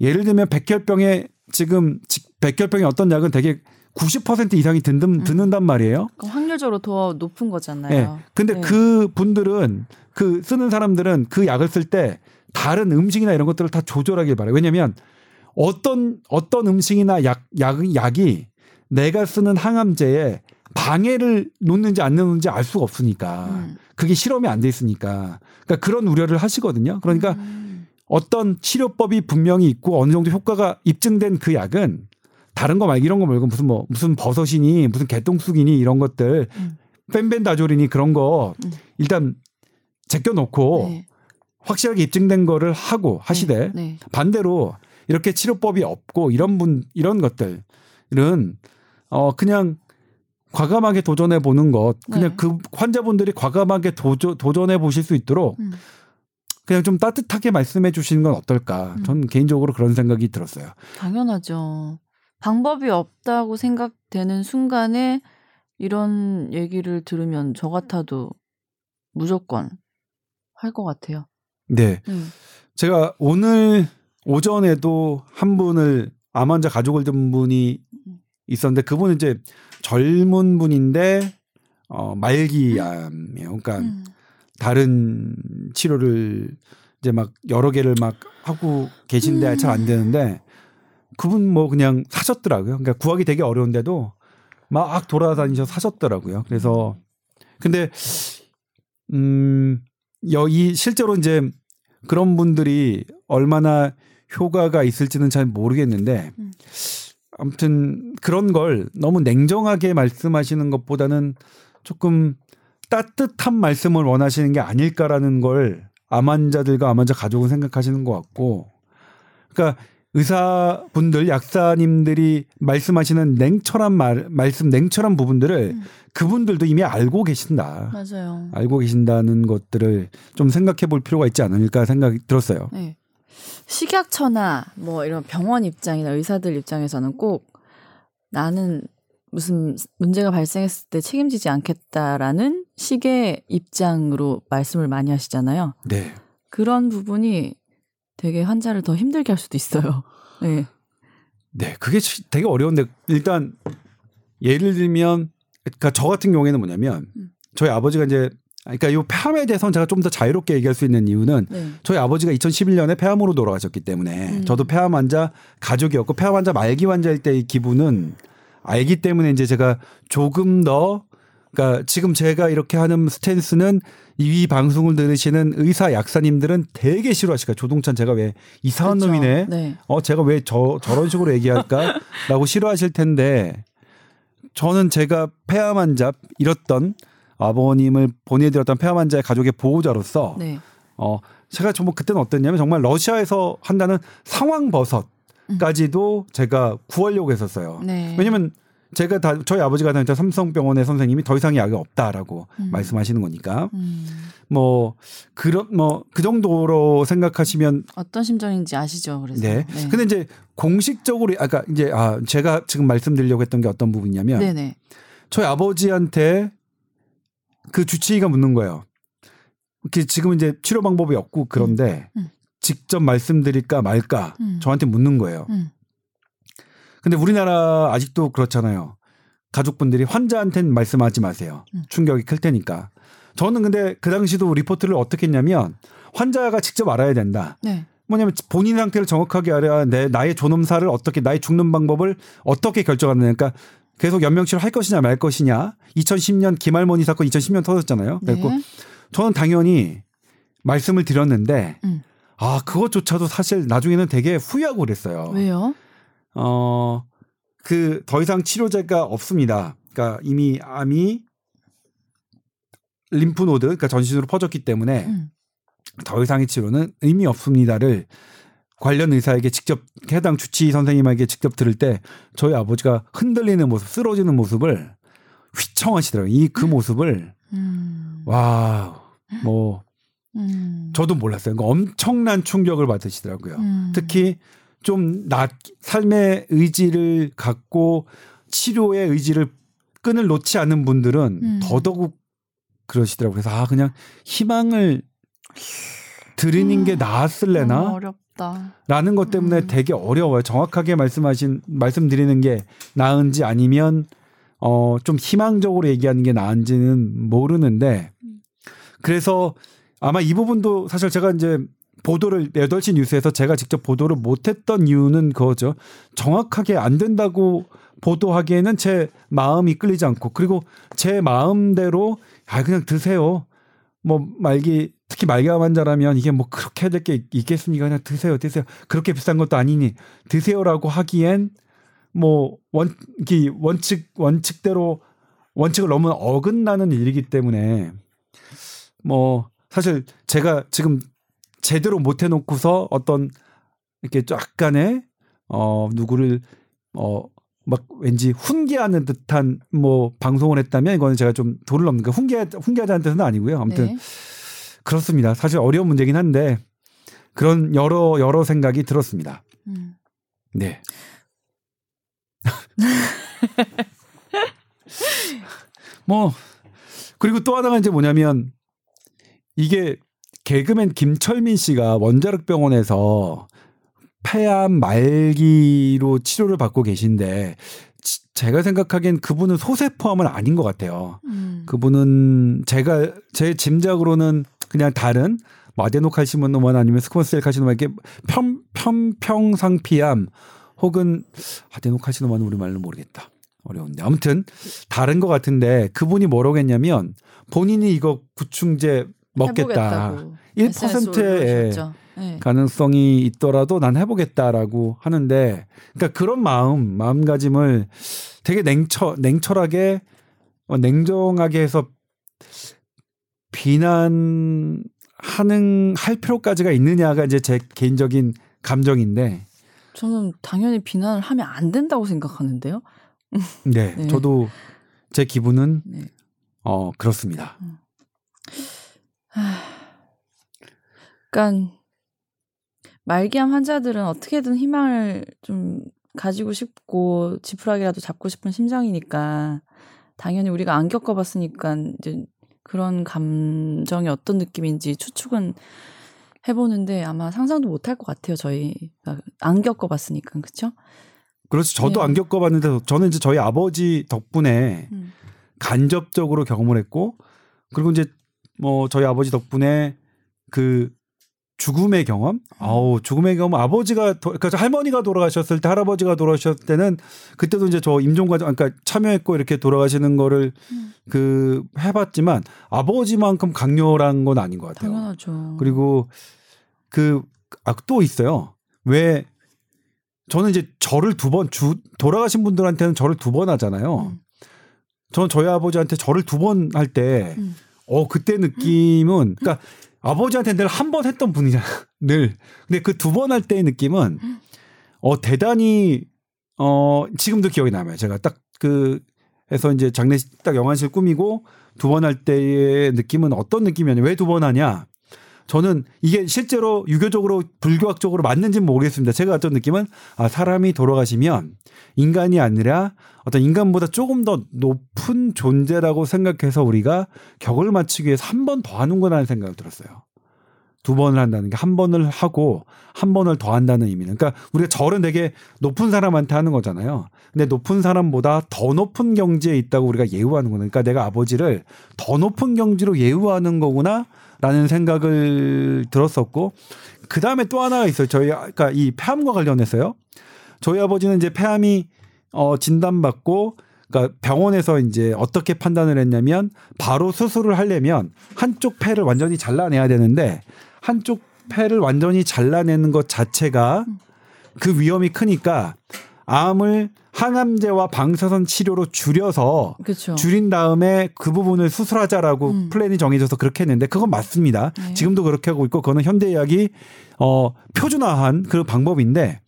예를 들면 백혈병에 지금 지- 백혈병의 어떤 약은 되게 90% 이상이 든든, 드는단 말이에요. 그럼 확률적으로 더 높은 거잖아요. 예. 근데 네. 그 분들은 그 쓰는 사람들은 그 약을 쓸 때 다른 음식이나 이런 것들을 다 조절하길 바래요. 왜냐면 어떤 어떤 음식이나 약, 약 약이 내가 쓰는 항암제에 방해를 놓는지 안 놓는지 알 수가 없으니까 음. 그게 실험이 안 돼 있으니까 그러니까 그런 우려를 하시거든요. 그러니까 음. 어떤 치료법이 분명히 있고 어느 정도 효과가 입증된 그 약은 다른 거 말고 이런 거 말고 무슨 뭐 무슨 버섯이니 무슨 개똥쑥이니 이런 것들 음. 펜벤다졸이니 그런 거 음. 일단 제껴놓고 네. 확실하게 입증된 거를 하고 하시되 네. 반대로 이렇게 치료법이 없고 이런 분 이런 것들은 어 그냥 과감하게 도전해 보는 것 그냥 네. 그 환자분들이 과감하게 도저, 도전해 보실 수 있도록 음. 그냥 좀 따뜻하게 말씀해 주시는 건 어떨까 음. 전 개인적으로 그런 생각이 들었어요. 당연하죠. 방법이 없다고 생각되는 순간에 이런 얘기를 들으면 저 같아도 무조건 할 것 같아요. 네. 음. 제가 오늘 오전에도 한 분을 암 환자 가족을 둔 분이 있었는데 그분은 이제 젊은 분인데 어 말기암이에요. 그러니까 음. 다른 치료를 이제 막 여러 개를 막 하고 계신데 음. 잘안 되는데 그분 뭐 그냥 사셨더라고요. 그러니까 구하기 되게 어려운데도 막 돌아다니셔 사셨더라고요. 그래서 근데 음 여기 실제로 이제 그런 분들이 얼마나 효과가 있을지는 잘 모르겠는데 음. 아무튼 그런 걸 너무 냉정하게 말씀하시는 것보다는 조금 따뜻한 말씀을 원하시는 게 아닐까라는 걸 암 환자들과 암 환자 가족은 생각하시는 것 같고 그러니까 의사분들 약사님들이 말씀하시는 냉철한 말 말씀 냉철한 부분들을 음. 그분들도 이미 알고 계신다. 맞아요. 알고 계신다는 것들을 좀 생각해 볼 필요가 있지 않을까 생각이 들었어요. 네. 식약처나 뭐 이런 병원 입장이나 의사들 입장에서는 꼭 나는 무슨 문제가 발생했을 때 책임지지 않겠다라는 식의 입장으로 말씀을 많이 하시잖아요. 네. 그런 부분이 되게 환자를 더 힘들게 할 수도 있어요. 네. 네. 그게 치- 되게 어려운데 일단 예를 들면 그러니까 저 같은 경우에는 뭐냐면 음. 저희 아버지가 이제 그러니까 요 폐암에 대해서는 제가 좀 더 자유롭게 얘기할 수 있는 이유는 네. 저희 아버지가 2011년에 폐암으로 돌아가셨기 때문에 음. 저도 폐암 환자 가족이었고 폐암 환자 말기 환자일 때의 기분은 알기 때문에 이제 제가 조금 더 그러니까 지금 제가 이렇게 하는 스탠스는 이 방송을 들으시는 의사 약사님들은 되게 싫어하실까 조동찬 제가 왜 이상한 그렇죠. 놈이네 네. 어 제가 왜 저 저런 식으로 얘기할까라고 싫어하실 텐데 저는 제가 폐암 환자 잃었던 아버님을 보내드렸던 폐암 환자의 가족의 보호자로서 네. 어 제가 정말 그때는 어땠냐면 정말 러시아에서 한다는 상황 버섯까지도 제가 구하려고 했었어요. 네. 왜냐면 제가 다 저희 아버지가 다녔던 삼성병원의 선생님이 더 이상 약이 없다라고 음. 말씀하시는 거니까 음, 뭐 그런 뭐 그 정도로 생각하시면 어떤 심정인지 아시죠? 그래서. 네. 근데 이제 공식적으로 아까 이제 아 제가 지금 말씀드리려고 했던 게 어떤 부분이냐면 네네. 저희 아버지한테 그 주치의가 묻는 거예요. 이렇게 지금 이제 치료 방법이 없고 그런데 음, 음. 직접 말씀드릴까 말까 음. 저한테 묻는 거예요. 음. 근데 우리나라 아직도 그렇잖아요. 가족분들이 환자한테는 말씀하지 마세요. 음. 충격이 클 테니까. 저는 근데 그 당시도 리포트를 어떻게 했냐면 환자가 직접 알아야 된다. 네. 뭐냐면 본인 상태를 정확하게 알아야 내 나의 존엄사를 어떻게 나의 죽는 방법을 어떻게 결정하느냐. 그러니까 계속 연명치료 할 것이냐 말 것이냐. 2010년 김할머니 사건 2010년 터졌잖아요. 그래고 네. 저는 당연히 말씀을 드렸는데 음. 아 그것조차도 사실 나중에는 되게 후회하고 그랬어요. 왜요? 어, 그 더 이상 치료제가 없습니다. 그러니까 이미 암이 림프노드, 그러니까 전신으로 퍼졌기 때문에 음. 더 이상의 치료는 의미 없습니다를 관련 의사에게 직접 해당 주치의 선생님에게 직접 들을 때 저희 아버지가 흔들리는 모습, 쓰러지는 모습을 휘청하시더라고요. 이 그 모습을 음. 와, 뭐 음. 저도 몰랐어요. 그러니까 엄청난 충격을 받으시더라고요. 음. 특히 좀 낫, 삶의 의지를 갖고 치료의 의지를 끈을 놓지 않는 분들은 음. 더더욱 그러시더라고요. 그래서 아 그냥 희망을 드리는 게 너무 나았을래나 어렵다. 라는 것 때문에 음. 되게 어려워요. 정확하게 말씀하신 말씀드리는 게 나은지 아니면 어 좀 희망적으로 얘기하는 게 나은지는 모르는데 그래서 아마 이 부분도 사실 제가 이제 보도를 8시 뉴스에서 제가 직접 보도를 못했던 이유는 그거죠. 정확하게 안 된다고 보도하기에는 제 마음이 끌리지 않고 그리고 제 마음대로 아 그냥 드세요. 뭐 말기 특히 말기암 환자라면 이게 뭐 그렇게 해야 될 게 있겠습니까? 그냥 드세요, 드세요. 그렇게 비싼 것도 아니니 드세요라고 하기엔 뭐 원, 이 원칙 원칙대로 원칙을 너무 어긋나는 일이기 때문에 뭐 사실 제가 지금 제대로 못 해놓고서 어떤 이렇게 약간의 어 누구를 어 막 왠지 훈계하는 듯한 뭐 방송을 했다면 이거는 제가 좀 도를 넘는 거 훈계 훈계하자는 뜻은 아니고요. 아무튼 네. 그렇습니다. 사실 어려운 문제긴 한데 그런 여러 여러 생각이 들었습니다. 음. 네. 뭐 그리고 또 하나가 이제 뭐냐면 이게 개그맨 김철민 씨가 원자력 병원에서 폐암 말기로 치료를 받고 계신데 지- 제가 생각하기엔 그분은 소세포암은 아닌 것 같아요. 음. 그분은 제가 제 짐작으로는 그냥 다른 마데노칼시노만 아니면 스쿼셀 카시노마 이렇게 편, 편평상피암 혹은 아데노칼시노마는 우리말로 모르겠다. 어려운데 아무튼 다른 것 같은데 그분이 뭐라고 했냐면 본인이 이거 구충제 먹겠다. 해보겠다고 1%의 SNS로 네. 가능성이 있더라도 난 해보겠다라고 하는데, 그러니까 그런 마음, 마음가짐을 되게 냉철, 냉철하게, 어, 냉정하게 해서 비난하는, 할 필요까지가 있느냐가 이제 제 개인적인 감정인데, 저는 당연히 비난을 하면 안 된다고 생각하는데요. 네, 네. 저도 제 기분은, 네. 어, 그렇습니다. 그러니까 말기암 환자들은 어떻게든 희망을 좀 가지고 싶고 지푸라기라도 잡고 싶은 심정이니까 당연히 우리가 안 겪어봤으니까 이제 그런 감정이 어떤 느낌인지 추측은 해보는데 아마 상상도 못할 것 같아요. 저희가 안 겪어봤으니까 그렇죠? 그래서 저도 네. 안 겪어봤는데, 저는 이제 저희 아버지 덕분에 음. 간접적으로 경험을 했고 그리고 이제 뭐 저희 아버지 덕분에 그 죽음의 경험, 아우 죽음의 경험 아버지가 도, 그러니까 할머니가 돌아가셨을 때 할아버지가 돌아가셨을 때는 그때도 이제 저 임종 과정 그러니까 참여했고 이렇게 돌아가시는 거를 음. 그 해봤지만 아버지만큼 강렬한 건 아닌 것 같아요. 당연하죠. 그리고 그, 아, 또 있어요. 왜, 저는 이제 절을 두 번, 주, 돌아가신 분들한테는 절을 두번 하잖아요. 음. 저는 저희 아버지한테 절을 두번 할 때, 음. 어, 그때 느낌은, 그러니까 아버지한테 늘 한 번 했던 분이잖아. 늘. 근데 그 두 번 할 때의 느낌은, 어, 대단히, 어, 지금도 기억이 남아요. 제가 딱 그, 해서 이제 장례식 딱 영안실 꾸미고 두 번 할 때의 느낌은 어떤 느낌이었냐. 왜 두 번 하냐. 저는 이게 실제로 유교적으로 불교학적으로 맞는지는 모르겠습니다. 제가 어떤 느낌은 아 사람이 돌아가시면 인간이 아니라 어떤 인간보다 조금 더 높은 존재라고 생각해서 우리가 격을 맞추기 위해서 한 번 더 하는구나 하는 생각이 들었어요. 두 번을 한다는 게 한 번을 하고 한 번을 더 한다는 의미는 그러니까 우리가 절은 되게 높은 사람한테 하는 거잖아요. 근데 높은 사람보다 더 높은 경지에 있다고 우리가 예우하는 거는 그러니까 내가 아버지를 더 높은 경지로 예우하는 거구나 라는 생각을 들었었고 그 다음에 또 하나가 있어요. 저희 그러니까 이 폐암과 관련해서요. 저희 아버지는 이제 폐암이 어 진단받고 그러니까 병원에서 이제 어떻게 판단을 했냐면 바로 수술을 하려면 한쪽 폐를 완전히 잘라내야 되는데 한쪽 폐를 완전히 잘라내는 것 자체가 그 위험이 크니까 암을 항암제와 방사선 치료로 줄여서 그쵸. 줄인 다음에 그 부분을 수술하자라고 음. 플랜이 정해져서 그렇게 했는데 그건 맞습니다. 네. 지금도 그렇게 하고 있고 그거는 현대의학이 어 표준화한 그 방법인데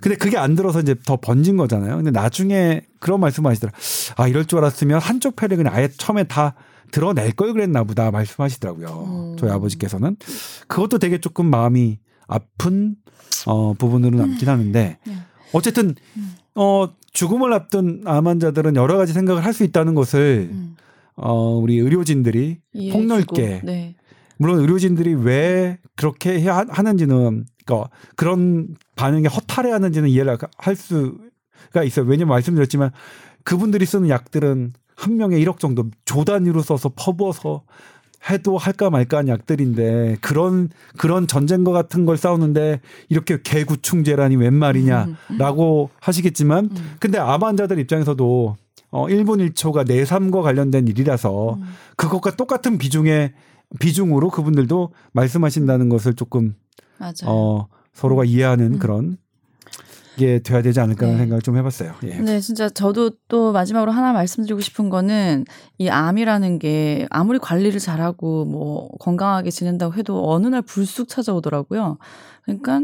근데 그게 안 들어서 이제 더 번진 거잖아요. 근데 나중에 그런 말씀 하시더라. 아 이럴 줄 알았으면 한쪽 폐를 그냥 아예 처음에 다 드러낼 걸 그랬나 보다 말씀하시더라고요. 음. 저희 아버지께서는 그것도 되게 조금 마음이 아픈 어 부분으로 남긴 하는데 네. 어쨌든 어 죽음을 앞둔 암 환자들은 여러 가지 생각을 할 수 있다는 것을 음. 어 우리 의료진들이 이해해주고. 폭넓게 네. 물론 의료진들이 왜 그렇게 해야 하는지는 그러니까 그런 반응에 허탈해 하는지는 이해를 할 수가 있어요. 왜냐면 말씀드렸지만 그분들이 쓰는 약들은 한 명에 1억 정도 조 단위로 써서 퍼부어서 해도 할까 말까한 약들인데 그런 그런 전쟁과 같은 걸 싸우는데 이렇게 개구충제라니 웬 말이냐라고 하시겠지만 음. 근데 암 환자들 입장에서도 어 1분 1초가 내 삶과 관련된 일이라서 음. 그것과 똑같은 비중의 비중으로 그분들도 말씀하신다는 것을 조금 맞아요. 어 서로가 이해하는 음. 그런 게 돼야 되지 않을까 하는 네. 생각을 좀 해봤어요. 예. 근데 진짜 저도 또 마지막으로 하나 말씀드리고 싶은 거는 이 암이라는 게 아무리 관리를 잘하고 뭐 건강하게 지낸다고 해도 어느 날 불쑥 찾아오더라고요. 그러니까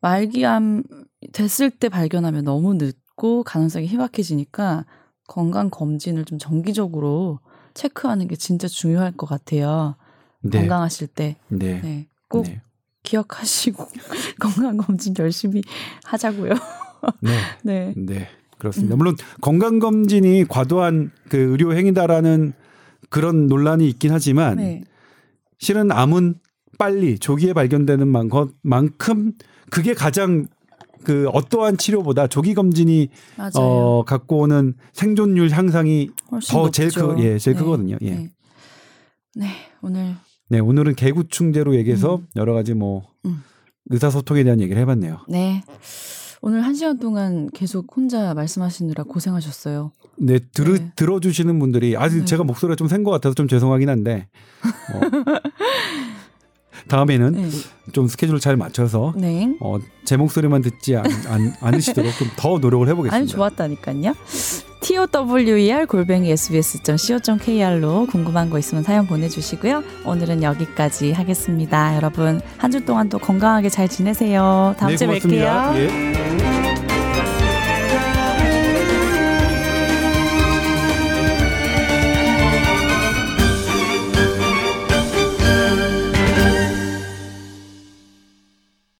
말기암 됐을 때 발견하면 너무 늦고 가능성이 희박해지니까 건강 검진을 좀 정기적으로 체크하는 게 진짜 중요할 것 같아요. 네. 건강하실 때. 네. 네. 꼭 네. 기억하시고 건강 검진 열심히 하자고요. 네. 네. 네. 그렇습니다. 물론 건강 검진이 과도한 그 의료 행위다라는 그런 논란이 있긴 하지만 네. 실은 암은 빨리 조기에 발견되는 만- 것만큼 그게 가장 그 어떠한 치료보다 조기 검진이 맞아요. 어 갖고 오는 생존율 향상이 더 제일 높죠. 크, 예, 제일 네. 크거든요. 예. 네. 네, 오늘 네, 오늘은 개구충제로 얘기해서 음. 여러 가지 뭐 음. 의사소통에 대한 얘기를 해봤네요. 네. 오늘 한 시간 동안 계속 혼자 말씀하시느라 고생하셨어요. 네, 들, 네. 들어주시는 분들이 아직 네. 제가 목소리가 좀 센 것 같아서 좀 죄송하긴 한데 어, 다음에는 네. 좀 스케줄 잘 맞춰서 네. 어, 제 목소리만 듣지 않, 않, 않으시도록 좀 더 노력을 해보겠습니다. 아니 좋았다니까요. Tower 골뱅이 sbs.co.kr로 궁금한 거 있으면 사연 보내주시고요. 오늘은 여기까지 하겠습니다. 여러분 한 주 동안 또 건강하게 잘 지내세요. 다음 네, 주에. 뵐게요. 예.